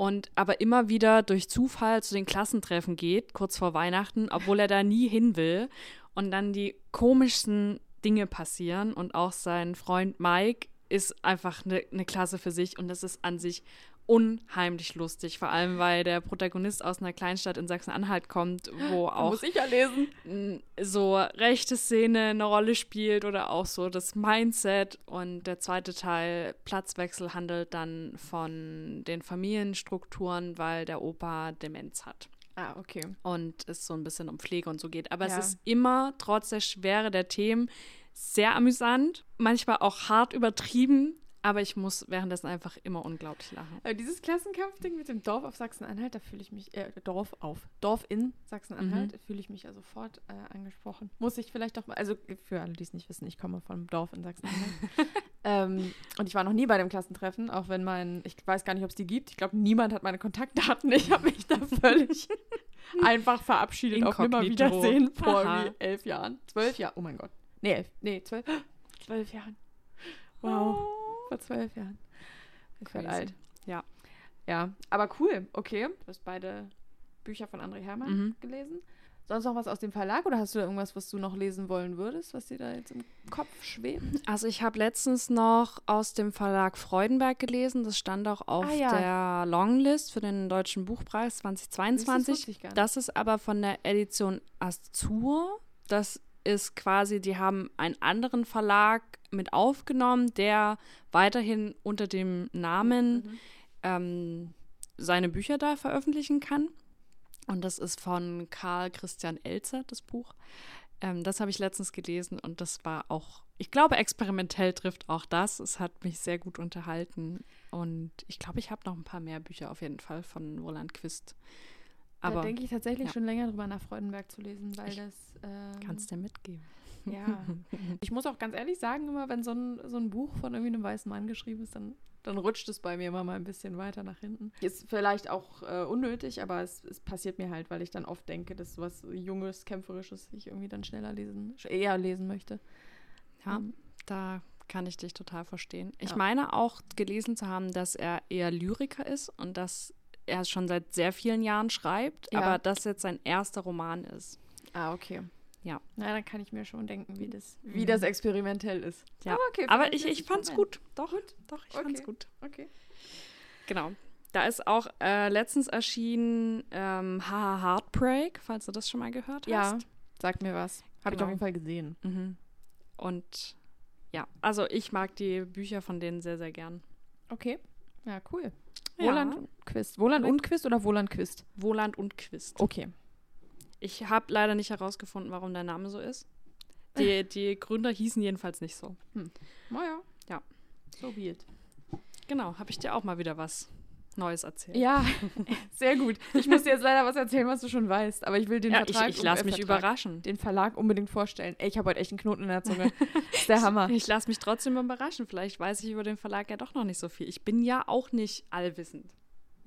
und aber immer wieder durch Zufall zu den Klassentreffen geht, kurz vor Weihnachten, obwohl er da nie hin will. Und dann die komischsten Dinge passieren. Und auch sein Freund Mike ist einfach eine ne Klasse für sich. Und das ist an sich unheimlich lustig. Vor allem, weil der Protagonist aus einer Kleinstadt in Sachsen-Anhalt kommt, wo auch Muss ich ja lesen. so rechte Szene eine Rolle spielt oder auch so das Mindset. Und der zweite Teil, Platzwechsel, handelt dann von den Familienstrukturen, weil der Opa Demenz hat. Ah, okay. Und es so ein bisschen um Pflege und so geht. Aber Ja. es ist immer, trotz der Schwere der Themen, sehr amüsant, manchmal auch hart übertrieben. Aber ich muss währenddessen einfach immer unglaublich lachen. Aber dieses Klassenkampfding mit dem Dorf auf Sachsen-Anhalt, da fühle ich mich, äh, Dorf auf, Dorf in Sachsen-Anhalt, fühle ich mich ja sofort äh, angesprochen. Muss ich vielleicht doch mal, also für alle, die es nicht wissen, ich komme vom Dorf in Sachsen-Anhalt. ähm, und ich war noch nie bei dem Klassentreffen, auch wenn mein, ich weiß gar nicht, ob es die gibt. Ich glaube, niemand hat meine Kontaktdaten. Ich habe mich da völlig einfach verabschiedet auf Inkognito. Nimmerwiedersehen vor irgendwie elf Jahren. Zwölf Jahren, oh mein Gott. Nee, elf, nee, zwölf, zwölf Jahren. Wow. Vor zwölf Jahren. Ich werde alt. Ja. Ja, aber cool. Okay. Du hast beide Bücher von André Hermann Mhm. gelesen. Sonst noch was aus dem Verlag oder hast du da irgendwas, was du noch lesen wollen würdest, was dir da jetzt im Kopf schwebt? Also ich habe letztens noch aus dem Verlag Freudenberg gelesen. Das stand auch auf Ah, ja. der Longlist für den Deutschen Buchpreis Das 2022. wusste ich gar nicht. Das ist aber von der Edition Azur. Das ist quasi, die haben einen anderen Verlag mit aufgenommen, der weiterhin unter dem Namen Mhm. ähm, seine Bücher da veröffentlichen kann. Und das ist von Karl Christian Elzer, das Buch. Ähm, das habe ich letztens gelesen und das war auch, ich glaube, experimentell trifft auch das. Es hat mich sehr gut unterhalten. Und ich glaube, ich habe noch ein paar mehr Bücher auf jeden Fall von Roland Quist. da Aber denke ich tatsächlich ja. schon länger drüber nach Freudenberg zu lesen, weil Ich das. Ähm, kannst du dir mitgeben. Ja. Ich muss auch ganz ehrlich sagen, immer wenn so ein, so ein Buch von irgendwie einem weißen Mann geschrieben ist, dann, dann rutscht es bei mir immer mal ein bisschen weiter nach hinten. Ist vielleicht auch äh, unnötig, aber es, es passiert mir halt, weil ich dann oft denke, dass sowas Junges, Kämpferisches ich irgendwie dann schneller lesen, eher lesen möchte. Ja, Ähm, da kann ich dich total verstehen. Ich Ja. meine auch gelesen zu haben, dass er eher Lyriker ist und dass er schon seit sehr vielen Jahren schreibt, Ja. aber das jetzt sein erster Roman ist. Ah, okay. Ja. Na, dann kann ich mir schon denken, wie das, wie das experimentell ist. Ja. Aber okay. Aber ich, ich fand's gut. Doch, doch, ich Okay. fand's gut. Okay. Genau. Da ist auch äh, letztens erschienen ähm, Haha Heartbreak, falls du das schon mal gehört Ja, hast. sagt mir was. Habe ich Genau. auf jeden Fall gesehen. Mhm. Und ja, also ich mag die Bücher von denen sehr, sehr gern. Okay. Ja, cool. Ja. Woland Quist. Woland und Quist oder Woland Quist? Woland und Quist. Okay. Ich habe leider nicht herausgefunden, warum der Name so ist. Die, die Gründer hießen jedenfalls nicht so. Naja. Ja. So it. Genau, habe ich dir auch mal wieder was Neues erzählt. Ja, sehr gut. Ich muss dir jetzt leider was erzählen, was du schon weißt, aber ich will den Ja, ich, Vertrag ich lasse äh, mich Vertrag, überraschen. den Verlag unbedingt vorstellen. Ey, ich habe heute echt einen Knoten in der Zunge. Das ist der Hammer. Ich lasse mich trotzdem überraschen. Vielleicht weiß ich über den Verlag ja doch noch nicht so viel. Ich bin ja auch nicht allwissend.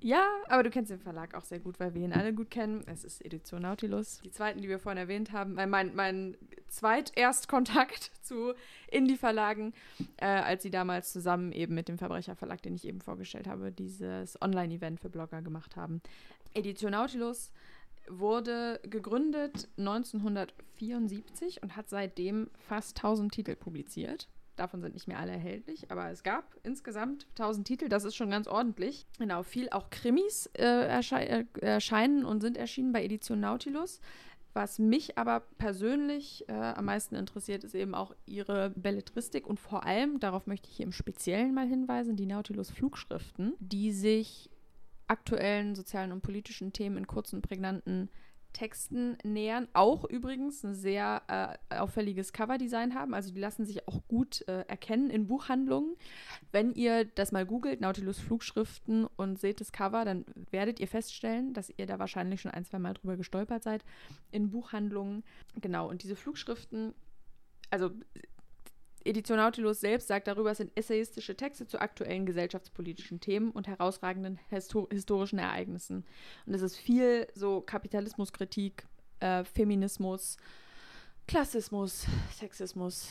Ja, aber du kennst den Verlag auch sehr gut, weil wir ihn alle gut kennen. Es ist Edition Nautilus. Die zweiten, die wir vorhin erwähnt haben, mein, mein, mein Zweiterstkontakt zu Indie-Verlagen, äh, als sie damals zusammen eben mit dem Verbrecherverlag, den ich eben vorgestellt habe, dieses Online-Event für Blogger gemacht haben. Edition Nautilus wurde gegründet 1974 und hat seitdem fast 1000 Titel publiziert. Davon sind nicht mehr alle erhältlich, aber es gab insgesamt 1000 Titel, das ist schon ganz ordentlich. Genau, viel auch Krimis äh, erschei äh, erscheinen und sind erschienen bei Edition Nautilus. Was mich aber persönlich äh, am meisten interessiert, ist eben auch ihre Belletristik und vor allem, darauf möchte ich hier im Speziellen mal hinweisen, die Nautilus-Flugschriften, die sich aktuellen sozialen und politischen Themen in kurzen, prägnanten Texten nähern. Auch übrigens ein sehr äh, auffälliges Coverdesign haben. Also die lassen sich auch gut äh, erkennen in Buchhandlungen. Wenn ihr das mal googelt, Nautilus Flugschriften und seht das Cover, dann werdet ihr feststellen, dass ihr da wahrscheinlich schon ein, zwei Mal drüber gestolpert seid in Buchhandlungen. Genau, und diese Flugschriften, also Edition Nautilus selbst sagt darüber, es sind essayistische Texte zu aktuellen gesellschaftspolitischen Themen und herausragenden histo historischen Ereignissen. Und es ist viel so Kapitalismuskritik, äh, Feminismus, Klassismus, Sexismus,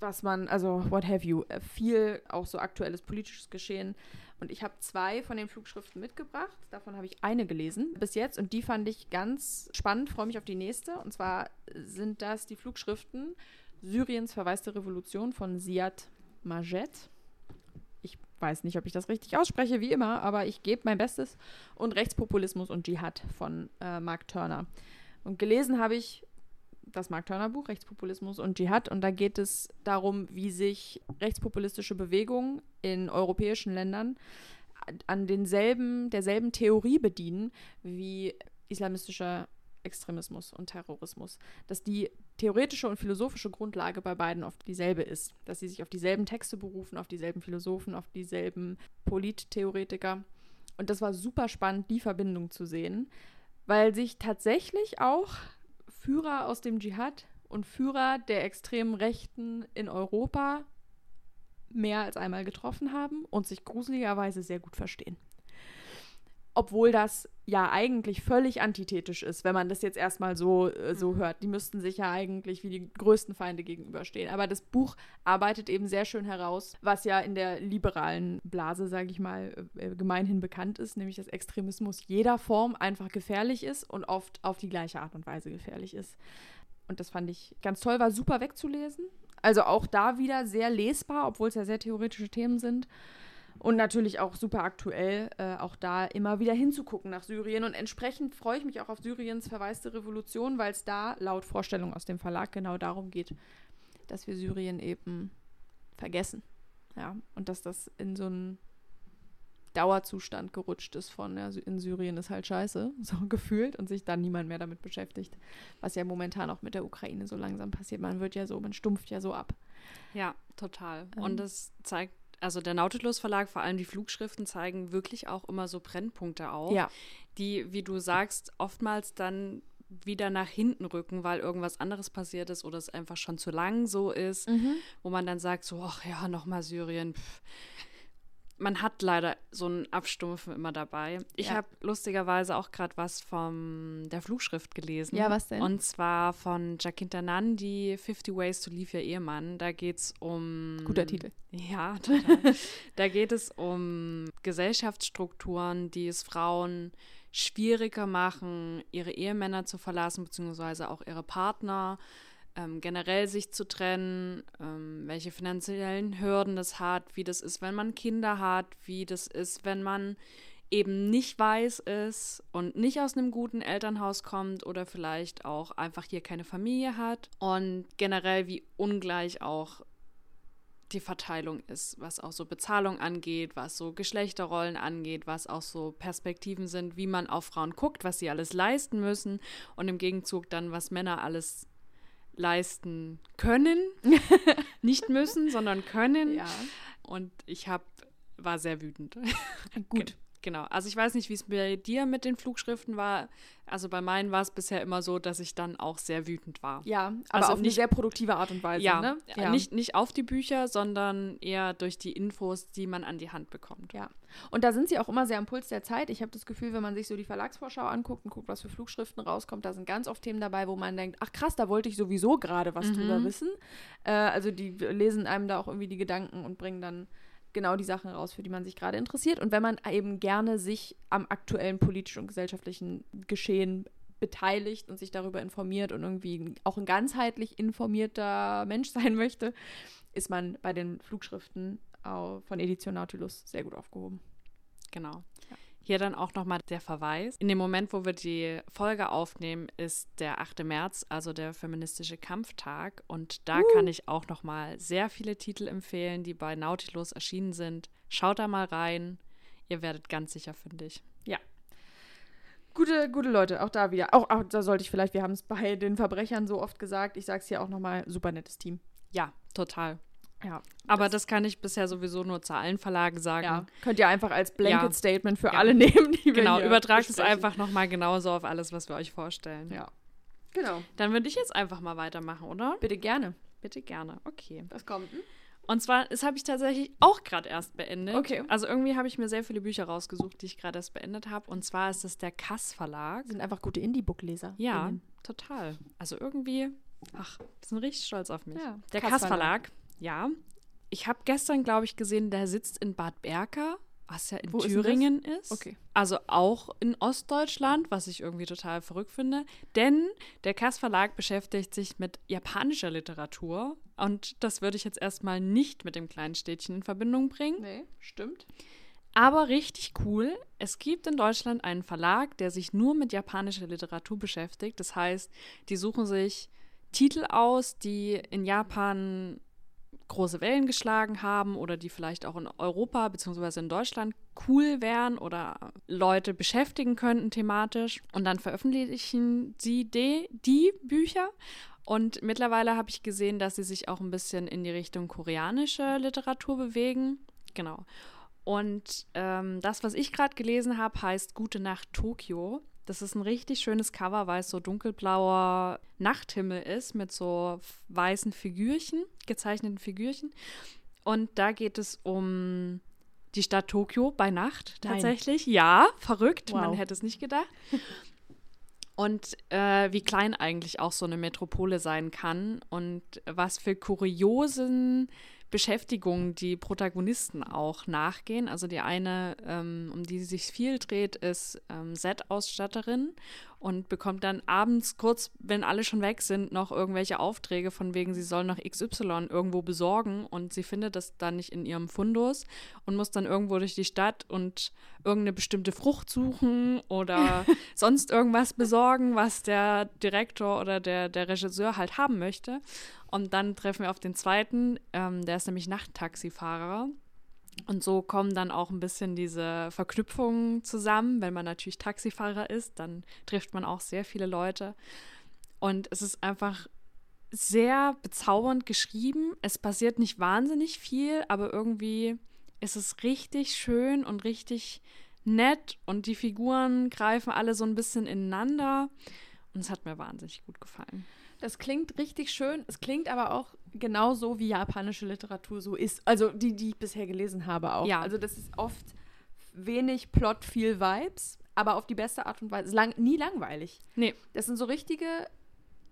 was man, also what have you, äh, viel auch so aktuelles politisches Geschehen. Und ich habe zwei von den Flugschriften mitgebracht. Davon habe ich eine gelesen bis jetzt und die fand ich ganz spannend. Freue mich auf die nächste. Und zwar sind das die Flugschriften Syriens verwaiste Revolution von Siad Majed. Ich weiß nicht, ob ich das richtig ausspreche, wie immer, aber ich gebe mein Bestes. Und Rechtspopulismus und Dschihad von äh, Mark Turner. Und gelesen habe ich das Mark Turner Buch, Rechtspopulismus und Dschihad. Und da geht es darum, wie sich rechtspopulistische Bewegungen in europäischen Ländern an denselben, derselben Theorie bedienen wie islamistischer Extremismus und Terrorismus. Dass die theoretische und philosophische Grundlage bei beiden oft dieselbe ist. Dass sie sich auf dieselben Texte berufen, auf dieselben Philosophen, auf dieselben Polittheoretiker. Und das war super spannend, die Verbindung zu sehen, weil sich tatsächlich auch Führer aus dem Dschihad und Führer der extremen Rechten in Europa mehr als einmal getroffen haben und sich gruseligerweise sehr gut verstehen. Obwohl das ja eigentlich völlig antithetisch ist, wenn man das jetzt erstmal so, äh, so hört. Die müssten sich ja eigentlich wie die größten Feinde gegenüberstehen. Aber das Buch arbeitet eben sehr schön heraus, was ja in der liberalen Blase, sage ich mal, äh, gemeinhin bekannt ist, nämlich dass Extremismus jeder Form einfach gefährlich ist und oft auf die gleiche Art und Weise gefährlich ist. Und das fand ich ganz toll, war super wegzulesen. Also auch da wieder sehr lesbar, obwohl es ja sehr theoretische Themen sind. Und natürlich auch super aktuell, äh, auch da immer wieder hinzugucken nach Syrien. Und entsprechend freue ich mich auch auf Syriens verwaiste Revolution, weil es da laut Vorstellung aus dem Verlag genau darum geht, dass wir Syrien eben vergessen. Ja, und dass das in so einen Dauerzustand gerutscht ist von, ja, in Syrien ist halt scheiße, so gefühlt, und sich dann niemand mehr damit beschäftigt. Was ja momentan auch mit der Ukraine so langsam passiert. Man wird ja so, man stumpft ja so ab. Ja, total. Ähm. Und das zeigt, also der Nautilus Verlag, vor allem die Flugschriften, zeigen wirklich auch immer so Brennpunkte auf, Ja. die, wie du sagst, oftmals dann wieder nach hinten rücken, weil irgendwas anderes passiert ist oder es einfach schon zu lang so ist, Mhm. wo man dann sagt, so, ach ja, nochmal Syrien. Pff. Man hat leider so einen Abstumpfen immer dabei. Ich Ja. habe lustigerweise auch gerade was von der Flugschrift gelesen. Ja, was denn? Und zwar von Jacinta Nandi, 50 Ways to Leave Your Ehemann. Da geht es um... Guter Titel. Ja, total. da geht es um Gesellschaftsstrukturen, die es Frauen schwieriger machen, ihre Ehemänner zu verlassen, beziehungsweise auch ihre Partner, ähm, generell sich zu trennen, ähm, welche finanziellen Hürden das hat, wie das ist, wenn man Kinder hat, wie das ist, wenn man eben nicht weiß ist und nicht aus einem guten Elternhaus kommt oder vielleicht auch einfach hier keine Familie hat und generell wie ungleich auch die Verteilung ist, was auch so Bezahlung angeht, was so Geschlechterrollen angeht, was auch so Perspektiven sind, wie man auf Frauen guckt, was sie alles leisten müssen und im Gegenzug dann, was Männer alles leisten können, nicht müssen, sondern können. Ja. Und ich hab, war sehr wütend. Gut. Genau. Also ich weiß nicht, wie es bei dir mit den Flugschriften war. Also bei meinen war es bisher immer so, dass ich dann auch sehr wütend war. Ja, aber Also auf eine nicht- sehr produktive Art und Weise, ja, ne? Nicht, nicht auf die Bücher, sondern eher durch die Infos, die man an die Hand bekommt. Ja. Und da sind sie auch immer sehr am Puls der Zeit. Ich habe das Gefühl, wenn man sich so die Verlagsvorschau anguckt und guckt, was für Flugschriften rauskommt, da sind ganz oft Themen dabei, wo man denkt, ach krass, da wollte ich sowieso gerade was Mhm. drüber wissen. Äh, also die lesen einem da auch irgendwie die Gedanken und bringen dann genau die Sachen raus, für die man sich gerade interessiert. Und wenn man eben gerne sich am aktuellen politischen und gesellschaftlichen Geschehen beteiligt und sich darüber informiert und irgendwie auch ein ganzheitlich informierter Mensch sein möchte, ist man bei den Flugschriften von Edition Nautilus sehr gut aufgehoben. Genau. Ja. Hier dann auch nochmal der Verweis. In dem Moment, wo wir die Folge aufnehmen, ist der 8. März, also der feministische Kampftag. Und da kann ich auch nochmal sehr viele Titel empfehlen, die bei Nautilus erschienen sind. Schaut da mal rein. Ihr werdet ganz sicher fündig. Gute, gute Leute, auch da wieder. Auch, auch da sollte ich vielleicht, wir haben es bei den Verbrechern so oft gesagt, ich sage es hier auch nochmal, super nettes Team. Ja, total. Ja. Aber das, kann ich bisher sowieso nur zu allen Verlagen sagen. Ja, könnt ihr einfach als Blanket. Statement für Ja. alle nehmen, die wir Genau, übertragt es einfach nochmal genauso auf alles, was wir euch vorstellen. Ja. Genau. Dann würde ich jetzt einfach mal weitermachen, oder? Bitte gerne. Bitte gerne. Okay. Was kommt denn? Und zwar, das habe ich tatsächlich auch gerade erst beendet. Okay. Also irgendwie habe ich mir sehr viele Bücher rausgesucht, die ich gerade erst beendet habe. Und zwar ist es der Kass Verlag. Sind einfach gute Indie-Book-Leser. Ja, total. Also irgendwie, ach, die sind richtig stolz auf mich. Ja, der Kass Kass Verlag, ja. Ich habe gestern, glaube ich, gesehen, der sitzt in Bad Berka, was ja in Wo ist Thüringen ist. Okay. Also auch in Ostdeutschland, was ich irgendwie total verrückt finde. Denn der Kass Verlag beschäftigt sich mit japanischer Literatur. Und das würde ich jetzt erstmal nicht mit dem kleinen Städtchen in Verbindung bringen. Nee, stimmt. Aber richtig cool. Es gibt in Deutschland einen Verlag, der sich nur mit japanischer Literatur beschäftigt. Das heißt, die suchen sich Titel aus, die in Japan große Wellen geschlagen haben oder die vielleicht auch in Europa bzw. in Deutschland cool wären oder Leute beschäftigen könnten thematisch. Und dann veröffentlichen sie die, die Bücher. Und mittlerweile habe ich gesehen, dass sie sich auch ein bisschen in die Richtung koreanische Literatur bewegen. Genau. Und ähm, das, was ich gerade gelesen habe, heißt Gute Nacht Tokio. Das ist ein richtig schönes Cover, weil es so dunkelblauer Nachthimmel ist mit so weißen Figürchen, gezeichneten Figürchen. Und da geht es um die Stadt Tokio bei Nacht Nein. tatsächlich. Ja, verrückt, man Wow. hätte es nicht gedacht. Und äh, wie klein eigentlich auch so eine Metropole sein kann und was für kuriosen Beschäftigungen die Protagonisten auch nachgehen. Also die eine, ähm, um die sich viel dreht, ist ähm, Set-Ausstatterin und bekommt dann abends kurz, wenn alle schon weg sind, noch irgendwelche Aufträge von wegen, sie soll noch XY irgendwo besorgen und sie findet das dann nicht in ihrem Fundus und muss dann irgendwo durch die Stadt und irgendeine bestimmte Frucht suchen oder sonst irgendwas besorgen, was der Direktor oder der, der Regisseur halt haben möchte. Und dann treffen wir auf den zweiten, ähm, der ist nämlich Nachttaxifahrer. Und so kommen dann auch ein bisschen diese Verknüpfungen zusammen. Wenn man natürlich Taxifahrer ist, dann trifft man auch sehr viele Leute. Und es ist einfach sehr bezaubernd geschrieben. Es passiert nicht wahnsinnig viel, aber irgendwie ist es richtig schön und richtig nett und die Figuren greifen alle so ein bisschen ineinander. Und es hat mir wahnsinnig gut gefallen. Das klingt richtig schön. Es klingt aber auch genauso, wie japanische Literatur so ist. Also die, die ich bisher gelesen habe auch. Ja. Also das ist oft wenig Plot, viel Vibes, aber auf die beste Art und Weise. Lang, nie langweilig. Nee. Das sind so richtige,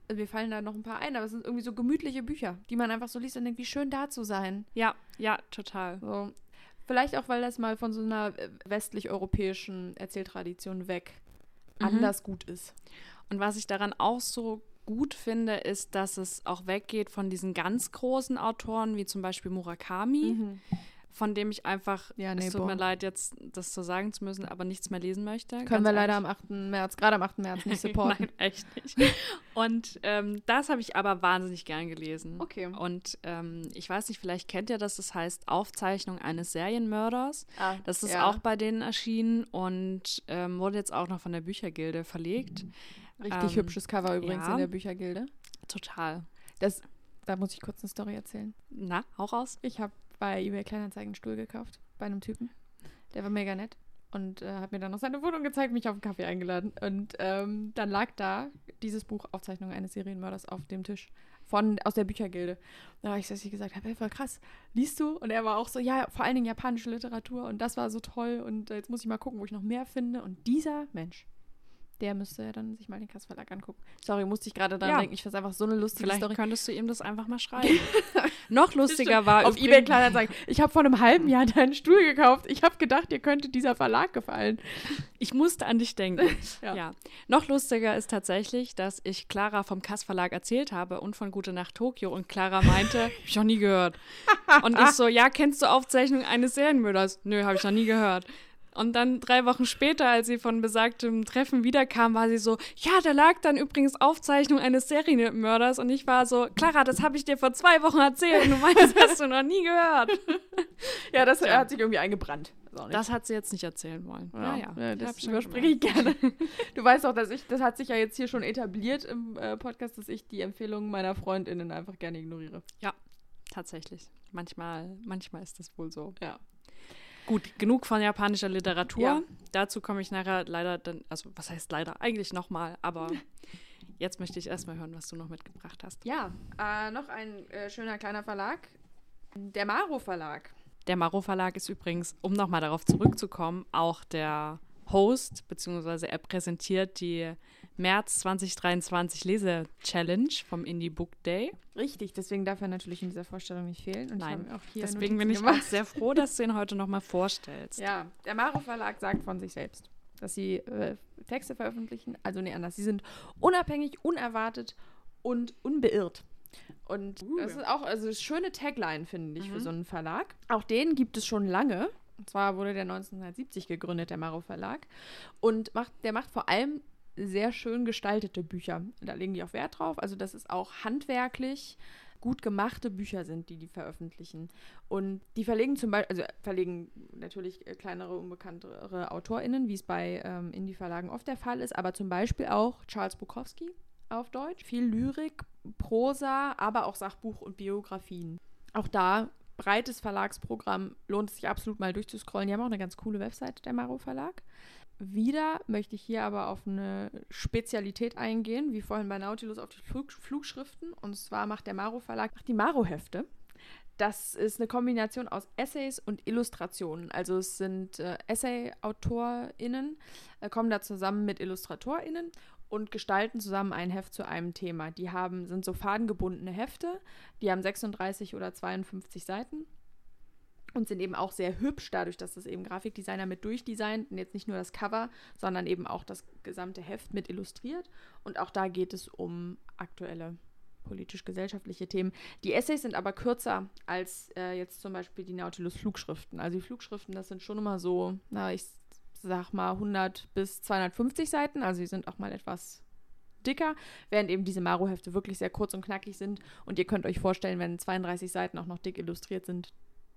also mir fallen da noch ein paar ein, aber es sind irgendwie so gemütliche Bücher, die man einfach so liest und denkt, wie schön da zu sein. Ja, ja, total. So. Vielleicht auch, weil das mal von so einer westlich-europäischen Erzähltradition weg Mhm. anders gut ist. Und was ich daran auch so gut finde, ist, dass es auch weggeht von diesen ganz großen Autoren, wie zum Beispiel Murakami, von dem ich einfach, Mhm. Ja, nee, es tut boah. mir leid, jetzt das so sagen zu müssen, aber nichts mehr lesen möchte. Können wir leider ehrlich. am 8. März, gerade am 8. März nicht supporten. Nein, echt nicht. Und ähm, das habe ich aber wahnsinnig gern gelesen. Okay. Und ähm, ich weiß nicht, vielleicht kennt ihr das, das heißt Aufzeichnung eines Serienmörders. Ah, Das ist ja. auch bei denen erschienen und ähm, wurde jetzt auch noch von der Büchergilde verlegt. Richtig Ähm, hübsches Cover übrigens ja. in der Büchergilde. Total. Das, da muss ich kurz eine Story erzählen. Na, hau raus. Ich habe bei eBay Kleinanzeigen einen Stuhl gekauft, bei einem Typen. Der war mega nett und äh, hat mir dann noch seine Wohnung gezeigt, mich auf einen Kaffee eingeladen. Und ähm, dann lag da dieses Buch Aufzeichnung eines Serienmörders auf dem Tisch von, aus der Büchergilde. Da habe ich, dass ich gesagt habe, hey, voll krass, liest du? Und er war auch so, ja, vor allen Dingen japanische Literatur und das war so toll und äh, jetzt muss ich mal gucken, wo ich noch mehr finde. Und dieser Mensch, der müsste ja dann sich mal den Kass Verlag angucken. Sorry, musste ich gerade dran Ja. denken. Ich fand einfach so eine lustige Vielleicht Story. könntest du ihm das einfach mal schreiben. noch lustiger war Auf eBay Kleinanzeigen. Ich habe vor einem halben Jahr deinen Stuhl gekauft. Ich habe gedacht, dir könnte dieser Verlag gefallen. Ich musste an dich denken. Ja. ja. Noch lustiger ist tatsächlich, dass ich Clara vom Kass Verlag erzählt habe und von Gute Nacht Tokio und Clara meinte, hab ich noch nie gehört. Und ich so, ja, kennst du Aufzeichnung eines Serienmörders? Nö, habe ich noch nie gehört. Und dann drei Wochen später, als sie von besagtem Treffen wiederkam, war sie so, ja, da lag dann übrigens Aufzeichnung eines Serienmörders. Und ich war so, Clara, das habe ich dir vor zwei Wochen erzählt und du meinst, das hast du noch nie gehört. Ja, das Ja. hat sich irgendwie eingebrannt. Auch Das hat sie jetzt nicht erzählen wollen. ja, Ja, ja. ja, das schon überspringe ich gerne. Du weißt doch, dass ich, das hat sich ja jetzt hier schon etabliert im äh, Podcast, dass ich die Empfehlungen meiner FreundInnen einfach gerne ignoriere. Tatsächlich. Manchmal, manchmal ist das wohl so. Ja. Gut, genug von japanischer Literatur. Ja. Dazu komme ich nachher leider dann, also was heißt leider? Eigentlich nochmal, aber jetzt möchte ich erstmal hören, was du noch mitgebracht hast. Ja, äh, noch ein äh, schöner kleiner Verlag. Der Maro Verlag. Der Maro Verlag ist übrigens, um nochmal darauf zurückzukommen, auch der Host, beziehungsweise er präsentiert die März 2023 Lese-Challenge vom Indie Book Day. Richtig, deswegen darf er natürlich in dieser Vorstellung nicht fehlen. Und Nein, Deswegen bin ich gemacht. auch sehr froh, dass du ihn heute nochmal vorstellst. Ja, der Maro Verlag sagt von sich selbst, dass sie äh, Texte veröffentlichen, also nee, anders. Sie sind unabhängig, unerwartet und unbeirrt. Und Uh. das ist auch also schöne Tagline, finde ich, für Mhm. so einen Verlag. Auch den gibt es schon lange. Und zwar wurde der 1970 gegründet, der Maro Verlag. Und macht, der macht vor allem sehr schön gestaltete Bücher. Da legen die auch Wert drauf. Also, das ist auch handwerklich gut gemachte Bücher sind, die die veröffentlichen. Und die verlegen zum Beispiel, also verlegen natürlich äh, kleinere, unbekanntere AutorInnen, wie es bei ähm, Indie-Verlagen oft der Fall ist, aber zum Beispiel auch Charles Bukowski auf Deutsch. Viel Lyrik, Prosa, aber auch Sachbuch und Biografien. Auch da breites Verlagsprogramm, lohnt es sich absolut mal durchzuscrollen. Die haben auch eine ganz coole Website, der Maro Verlag. Wieder möchte ich hier aber auf eine Spezialität eingehen, wie vorhin bei Nautilus auf die Flug Flugschriften. Und zwar macht der Maro Verlag die Maro-Hefte. Das ist eine Kombination aus Essays und Illustrationen. Also es sind äh, Essay-AutorInnen, äh, kommen da zusammen mit IllustratorInnen und gestalten zusammen ein Heft zu einem Thema. Die haben, sind so fadengebundene Hefte, die haben 36 oder 52 Seiten und sind eben auch sehr hübsch, dadurch, dass das eben Grafikdesigner mit durchdesignt und jetzt nicht nur das Cover, sondern eben auch das gesamte Heft mit illustriert. Und auch da geht es um aktuelle politisch-gesellschaftliche Themen. Die Essays sind aber kürzer als äh, jetzt zum Beispiel die Nautilus-Flugschriften. Also die Flugschriften, das sind schon immer so, na, ich sag mal 100 bis 250 Seiten, also die sind auch mal etwas dicker, während eben diese Maro-Hefte wirklich sehr kurz und knackig sind. Und ihr könnt euch vorstellen, wenn 32 Seiten auch noch dick illustriert sind,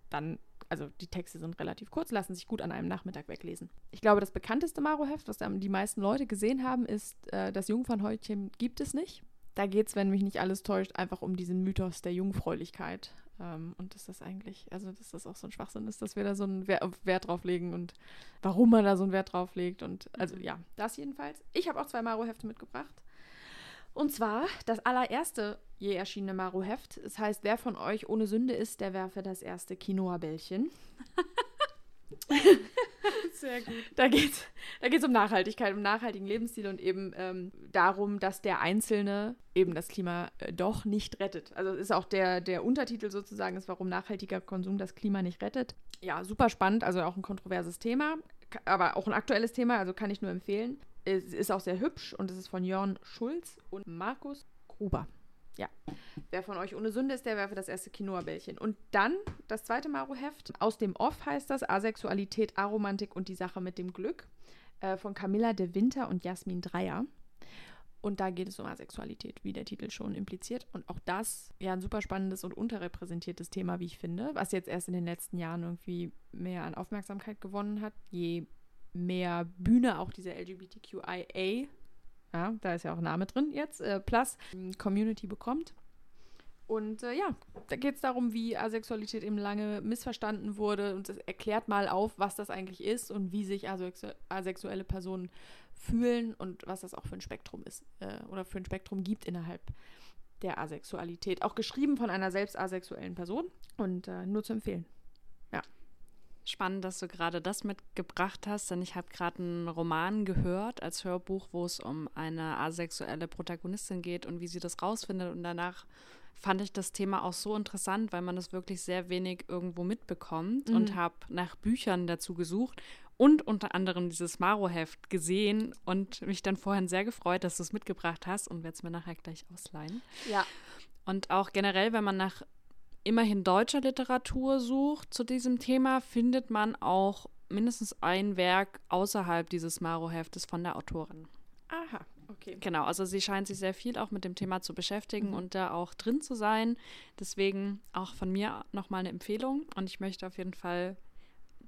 dann, also die Texte sind relativ kurz, lassen sich gut an einem Nachmittag weglesen. Ich glaube, das bekannteste Maro-Heft, was die meisten Leute gesehen haben, ist äh, Das Jungfernhäutchen gibt es nicht. Da geht es, wenn mich nicht alles täuscht, einfach um diesen Mythos der Jungfräulichkeit. Ähm, und dass das eigentlich, also dass das auch so ein Schwachsinn ist, dass wir da so einen Wert, Wert drauf legen und warum man da so einen Wert drauf legt. Und also Mhm. ja, das jedenfalls. Ich habe auch zwei Maro-Hefte mitgebracht. Und zwar das allererste je erschienene Maro-Heft. Es heißt, wer von euch ohne Sünde ist, der werfe das erste Quinoa-Bällchen. Sehr gut. Da geht es da geht's um Nachhaltigkeit, um nachhaltigen Lebensstil und eben ähm, darum, dass der Einzelne eben das Klima äh, doch nicht rettet. Also ist auch der, der Untertitel sozusagen, ist, warum nachhaltiger Konsum das Klima nicht rettet. Ja, super spannend, also auch ein kontroverses Thema, aber auch ein aktuelles Thema, also kann ich nur empfehlen. Es ist auch sehr hübsch und es ist von Jörn Schulz und Markus Gruber. Ja. Wer von euch ohne Sünde ist, der werfe das erste Quinoa-Bällchen. Und dann das zweite Maro-Heft. Aus dem Off heißt das Asexualität, Aromantik und die Sache mit dem Glück. Äh, von Camilla de Winter und Jasmin Dreier. Und da geht es um Asexualität, wie der Titel schon impliziert. Und auch das ja ein super spannendes und unterrepräsentiertes Thema, wie ich finde, was jetzt erst in den letzten Jahren irgendwie mehr an Aufmerksamkeit gewonnen hat. Je mehr Bühne auch diese LGBTQIA ja, da ist ja auch ein Name drin jetzt, äh, Plus, Community bekommt. Und äh, ja, da geht es darum, wie Asexualität eben lange missverstanden wurde und es erklärt mal auf, was das eigentlich ist und wie sich asexu asexuelle Personen fühlen und was das auch für ein Spektrum ist äh, oder für ein Spektrum gibt innerhalb der Asexualität. Auch geschrieben von einer selbst asexuellen Person und äh, nur zu empfehlen. Spannend, dass du gerade das mitgebracht hast, denn ich habe gerade einen Roman gehört als Hörbuch, wo es um eine asexuelle Protagonistin geht und wie sie das rausfindet. Und danach fand ich das Thema auch so interessant, weil man das wirklich sehr wenig irgendwo mitbekommt mhm. und habe nach Büchern dazu gesucht und unter anderem dieses Maro-Heft gesehen und mich dann vorhin sehr gefreut, dass du es mitgebracht hast und werde es mir nachher gleich ausleihen. Ja. Und auch generell, wenn man nach immerhin deutscher Literatur sucht zu diesem Thema, findet man auch mindestens ein Werk außerhalb dieses Maro-Heftes von der Autorin. Aha, okay. Genau, also sie scheint sich sehr viel auch mit dem Thema zu beschäftigen mhm. und da auch drin zu sein. Deswegen auch von mir nochmal eine Empfehlung und ich möchte auf jeden Fall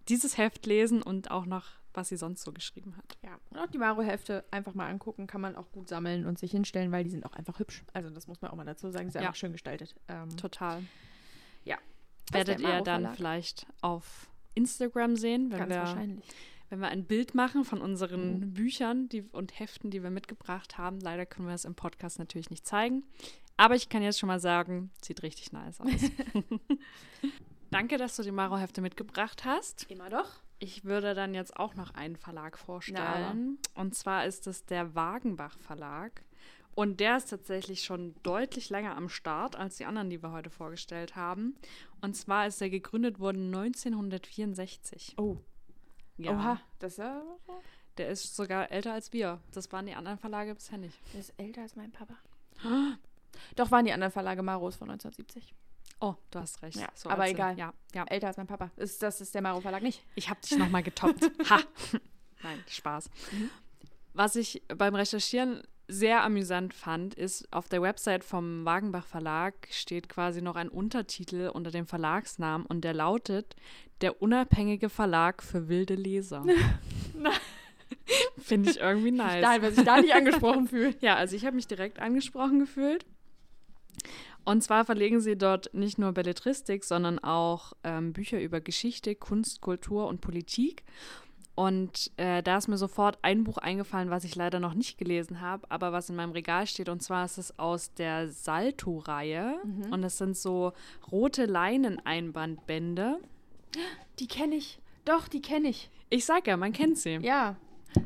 dieses Heft lesen und auch noch, was sie sonst so geschrieben hat. Ja, und auch die Maro-Hefte einfach mal angucken, kann man auch gut sammeln und sich hinstellen, weil die sind auch einfach hübsch. Also das muss man auch mal dazu sagen, sie sind ja. einfach schön gestaltet. Ähm, Total. Ja. Werdet ihr dann vielleicht auf Instagram sehen, wenn Ganz wir, wahrscheinlich. wenn wir ein Bild machen von unseren mhm. Büchern die, und Heften, die wir mitgebracht haben. Leider können wir es im Podcast natürlich nicht zeigen. Aber ich kann jetzt schon mal sagen, sieht richtig nice aus. Danke, dass du die Maro-Hefte mitgebracht hast. Immer doch. Ich würde dann jetzt auch noch einen Verlag vorstellen. Na. Und zwar ist es der Wagenbach Verlag. Und der ist tatsächlich schon deutlich länger am Start als die anderen, die wir heute vorgestellt haben. Und zwar ist er gegründet worden 1964. Oh. Ja. Oha, das ist ja. Der ist sogar älter als wir. Das waren die anderen Verlage bisher nicht. Der ist älter als mein Papa. Doch waren die anderen Verlage Maros von 1970. Oh, du hast recht. Ja, so aber egal. Ja, ja. Älter als mein Papa. Ist, das ist der Maro Verlag nicht. Ich habe dich nochmal getoppt. ha! Nein, Spaß. Mhm. Was ich beim Recherchieren sehr amüsant fand, ist, auf der Website vom Wagenbach Verlag steht quasi noch ein Untertitel unter dem Verlagsnamen und der lautet Der unabhängige Verlag für wilde Leser. Finde ich irgendwie nice. Nein, wer sich da nicht angesprochen fühlt. Ja, also ich habe mich direkt angesprochen gefühlt. Und zwar verlegen sie dort nicht nur Belletristik, sondern auch ähm, Bücher über Geschichte, Kunst, Kultur und Politik. Und äh, da ist mir sofort ein Buch eingefallen, was ich leider noch nicht gelesen habe, aber was in meinem Regal steht. Und zwar ist es aus der Salto-Reihe. Mhm. Und es sind so rote Leinen-Einbandbände. Die kenne ich. Doch, die kenne ich. Ich sag ja, man kennt sie. Ja.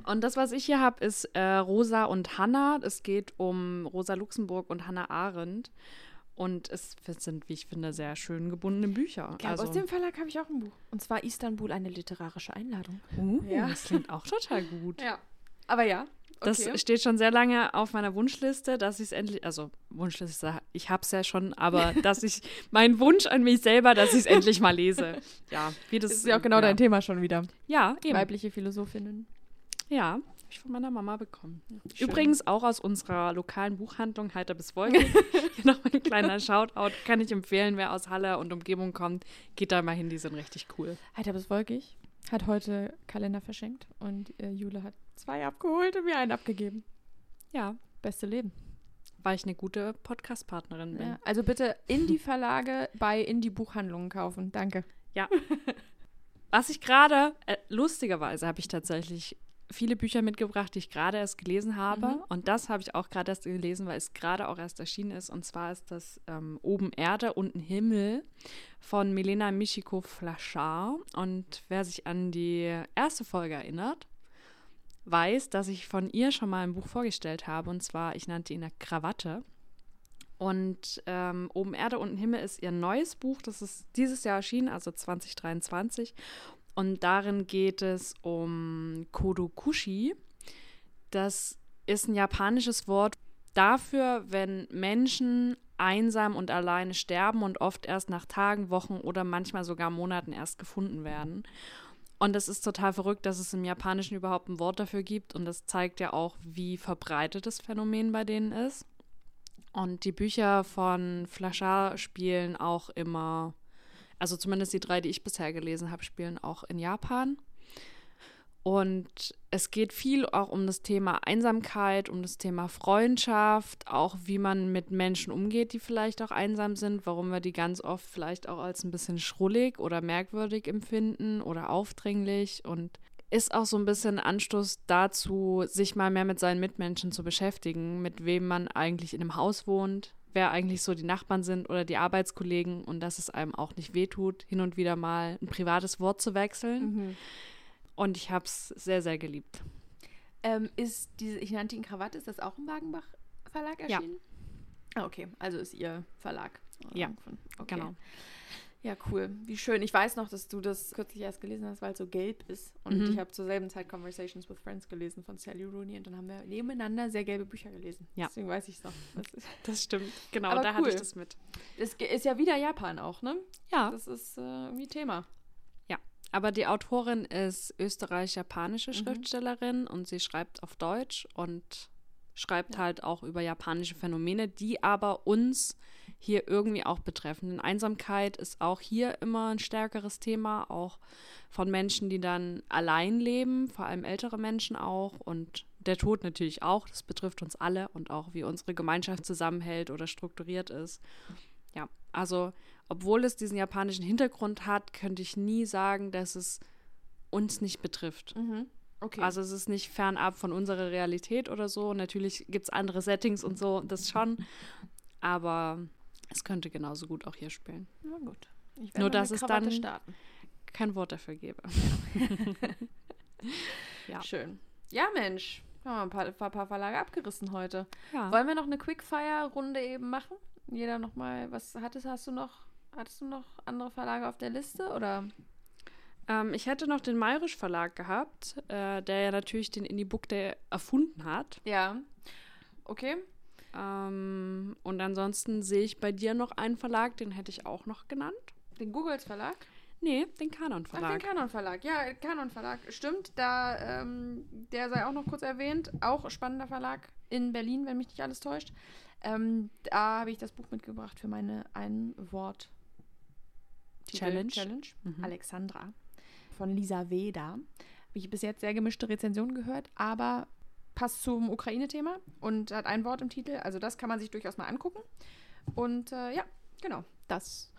Und das, was ich hier habe, ist äh, Rosa und Hannah. Es geht um Rosa Luxemburg und Hannah Arendt. Und es sind, wie ich finde, sehr schön gebundene Bücher. Ja, also, aus dem Verlag habe ich auch ein Buch. Und zwar Istanbul, eine literarische Einladung. Uh, ja. Das klingt auch total gut. Ja. Aber ja. Okay. Das steht schon sehr lange auf meiner Wunschliste, dass ich es endlich, also Wunschliste, ich habe es ja schon, aber dass ich, mein Wunsch an mich selber, dass ich es endlich mal lese. Ja, wie das ist ja auch genau ja. dein Thema schon wieder. Ja, eben. Weibliche Philosophinnen. Ja, ich von meiner Mama bekommen. Schön. Übrigens auch aus unserer lokalen Buchhandlung Heiter bis Wolke. Hier noch ein kleiner Shoutout. Kann ich empfehlen, wer aus Halle und Umgebung kommt, geht da mal hin, die sind richtig cool. Heiter bis Wolkig hat heute Kalender verschenkt und äh, Jule hat zwei abgeholt und mir einen abgegeben. Ja. Beste Leben. Weil ich eine gute Podcast-Partnerin bin. Ja, also bitte Indie-Verlage bei Indie-Buchhandlungen kaufen. Danke. Ja. Was ich gerade, äh, lustigerweise habe ich tatsächlich viele Bücher mitgebracht, die ich gerade erst gelesen habe. Mhm. Und das habe ich auch gerade erst gelesen, weil es gerade auch erst erschienen ist. Und zwar ist das ähm, Oben Erde, unten Himmel von Milena Michiko Flachard. Und wer sich an die erste Folge erinnert, weiß, dass ich von ihr schon mal ein Buch vorgestellt habe. Und zwar, ich nannte ihn eine Krawatte. Und ähm, Oben Erde, unten Himmel ist ihr neues Buch. Das ist dieses Jahr erschienen, also 2023. Und darin geht es um Kodokushi. Das ist ein japanisches Wort dafür, wenn Menschen einsam und alleine sterben und oft erst nach Tagen, Wochen oder manchmal sogar Monaten erst gefunden werden. Und es ist total verrückt, dass es im Japanischen überhaupt ein Wort dafür gibt. Und das zeigt ja auch, wie verbreitet das Phänomen bei denen ist. Und die Bücher von Flachard spielen auch immer, also zumindest die drei, die ich bisher gelesen habe, spielen auch in Japan. Und es geht viel auch um das Thema Einsamkeit, um das Thema Freundschaft, auch wie man mit Menschen umgeht, die vielleicht auch einsam sind, warum wir die ganz oft vielleicht auch als ein bisschen schrullig oder merkwürdig empfinden oder aufdringlich und ist auch so ein bisschen Anstoß dazu, sich mal mehr mit seinen Mitmenschen zu beschäftigen, mit wem man eigentlich in einem Haus wohnt, wer eigentlich so die Nachbarn sind oder die Arbeitskollegen und dass es einem auch nicht wehtut, hin und wieder mal ein privates Wort zu wechseln. Mhm. Und ich habe es sehr, sehr geliebt. Ähm, ist diese, ich nannte ihn Krawatte, ist das auch im Wagenbach Verlag Ja. erschienen? Ah, okay, also ist ihr Verlag. Ja, Von- okay. Genau. Ja, cool. Wie schön. Ich weiß noch, dass du das kürzlich erst gelesen hast, weil es so gelb ist. Und Mhm. ich habe zur selben Zeit Conversations with Friends gelesen von Sally Rooney und dann haben wir nebeneinander sehr gelbe Bücher gelesen. Ja. Deswegen weiß ich es noch. Das Das stimmt. Genau, Aber da cool. hatte ich das mit. es ge- ist ja wieder Japan auch, ne? Ja, Das ist äh, irgendwie Thema. aber die Autorin ist österreich-japanische Mhm. Schriftstellerin und sie schreibt auf Deutsch und schreibt Ja. halt auch über japanische Phänomene, die aber uns hier irgendwie auch betreffen. Denn Einsamkeit ist auch hier immer ein stärkeres Thema, auch von Menschen, die dann allein leben, vor allem ältere Menschen auch und der Tod natürlich auch. Das betrifft uns alle und auch wie unsere Gemeinschaft zusammenhält oder strukturiert ist. Ja, also obwohl es diesen japanischen Hintergrund hat, könnte ich nie sagen, dass es uns nicht betrifft. Mhm. Okay. Also es ist nicht fernab von unserer Realität oder so. Natürlich gibt es andere Settings und so, das schon. Aber es könnte genauso gut auch hier spielen. Na gut. Ich Nur, mal dass es Krawatte dann- starten. Kein Wort dafür gebe. Ja. Schön. Ja, Mensch. Haben wir ein paar, paar, paar Verlage abgerissen heute. Ja. Wollen wir noch eine Quickfire-Runde eben machen? Jeder nochmal, was hattest, hast du noch, hattest du noch andere Verlage auf der Liste oder? Ähm, ich hätte noch den Mayrisch Verlag gehabt, äh, der ja natürlich den Indie-Book Day erfunden hat. Ja. Okay. Ähm, und ansonsten sehe ich bei dir noch einen Verlag, den hätte ich auch noch genannt. Den Googles Verlag? Nee, den Kanon Ach, Verlag. den Kanon Verlag. Ja, Kanon Verlag. Stimmt, da, ähm, der sei auch noch kurz erwähnt. Auch spannender Verlag in Berlin, wenn mich nicht alles täuscht. Ähm, da habe ich das Buch mitgebracht für meine Ein-Wort- Challenge. Challenge. Mhm. Alexandra von Lisa Weda. Habe ich bis jetzt sehr gemischte Rezensionen gehört, aber passt zum Ukraine-Thema und hat ein Wort im Titel. Also das kann man sich durchaus mal angucken. Und äh, ja, genau, das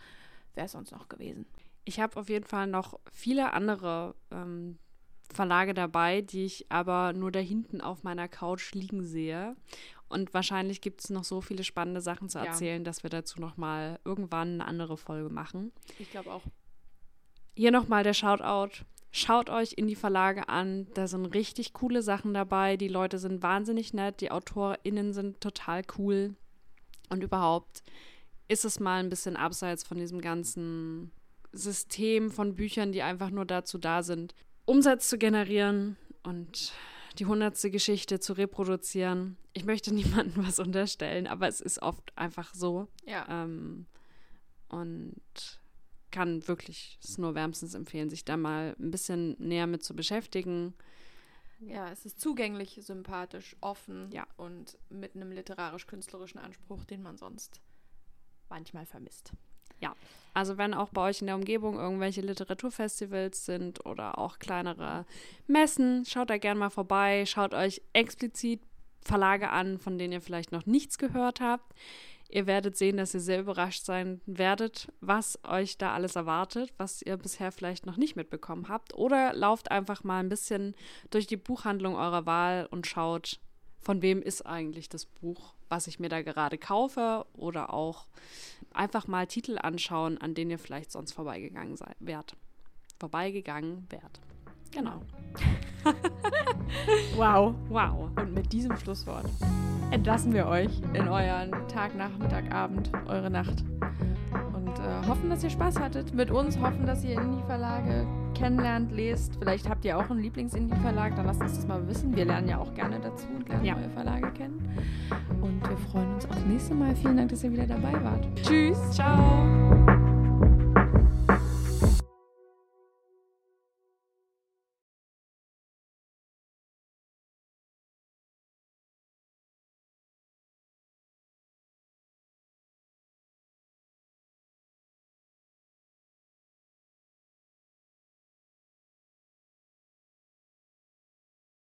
wäre es sonst noch gewesen. Ich habe auf jeden Fall noch viele andere ähm, Verlage dabei, die ich aber nur da hinten auf meiner Couch liegen sehe. Und wahrscheinlich gibt es noch so viele spannende Sachen zu Ja. erzählen, dass wir dazu noch mal irgendwann eine andere Folge machen. Ich glaube auch. Hier nochmal der Shoutout. Schaut euch in die Verlage an. Da sind richtig coole Sachen dabei. Die Leute sind wahnsinnig nett. Die AutorInnen sind total cool. Und überhaupt ist es mal ein bisschen abseits von diesem ganzen System von Büchern, die einfach nur dazu da sind, Umsatz zu generieren und die hundertste Geschichte zu reproduzieren. Ich möchte niemandem was unterstellen, aber es ist oft einfach so. Ja. Ähm, und kann wirklich es nur wärmstens empfehlen, sich da mal ein bisschen näher mit zu beschäftigen. Ja, es ist zugänglich, sympathisch, offen Ja. und mit einem literarisch-künstlerischen Anspruch, den man sonst manchmal vermisst. Also wenn auch bei euch in der Umgebung irgendwelche Literaturfestivals sind oder auch kleinere Messen, schaut da gerne mal vorbei, schaut euch explizit Verlage an, von denen ihr vielleicht noch nichts gehört habt. Ihr werdet sehen, dass ihr sehr überrascht sein werdet, was euch da alles erwartet, was ihr bisher vielleicht noch nicht mitbekommen habt. Oder lauft einfach mal ein bisschen durch die Buchhandlung eurer Wahl und schaut, von wem ist eigentlich das Buch, was ich mir da gerade kaufe. Oder auch einfach mal Titel anschauen, an denen ihr vielleicht sonst vorbeigegangen seid, wärt. Vorbeigegangen wärt. Genau. wow. Wow. Und mit diesem Schlusswort entlassen wir euch in euren Tag, Nachmittag, Abend, eure Nacht. Und äh, hoffen, dass ihr Spaß hattet mit uns, hoffen, dass ihr Indie-Verlage kennenlernt, lest. Vielleicht habt ihr auch einen Lieblings-Indie-Verlag, dann lasst uns das mal wissen. Wir lernen ja auch gerne dazu und lernen Ja. neue Verlage kennen. Und wir freuen uns aufs nächste Mal. Vielen Dank, dass ihr wieder dabei wart. Tschüss. Ciao.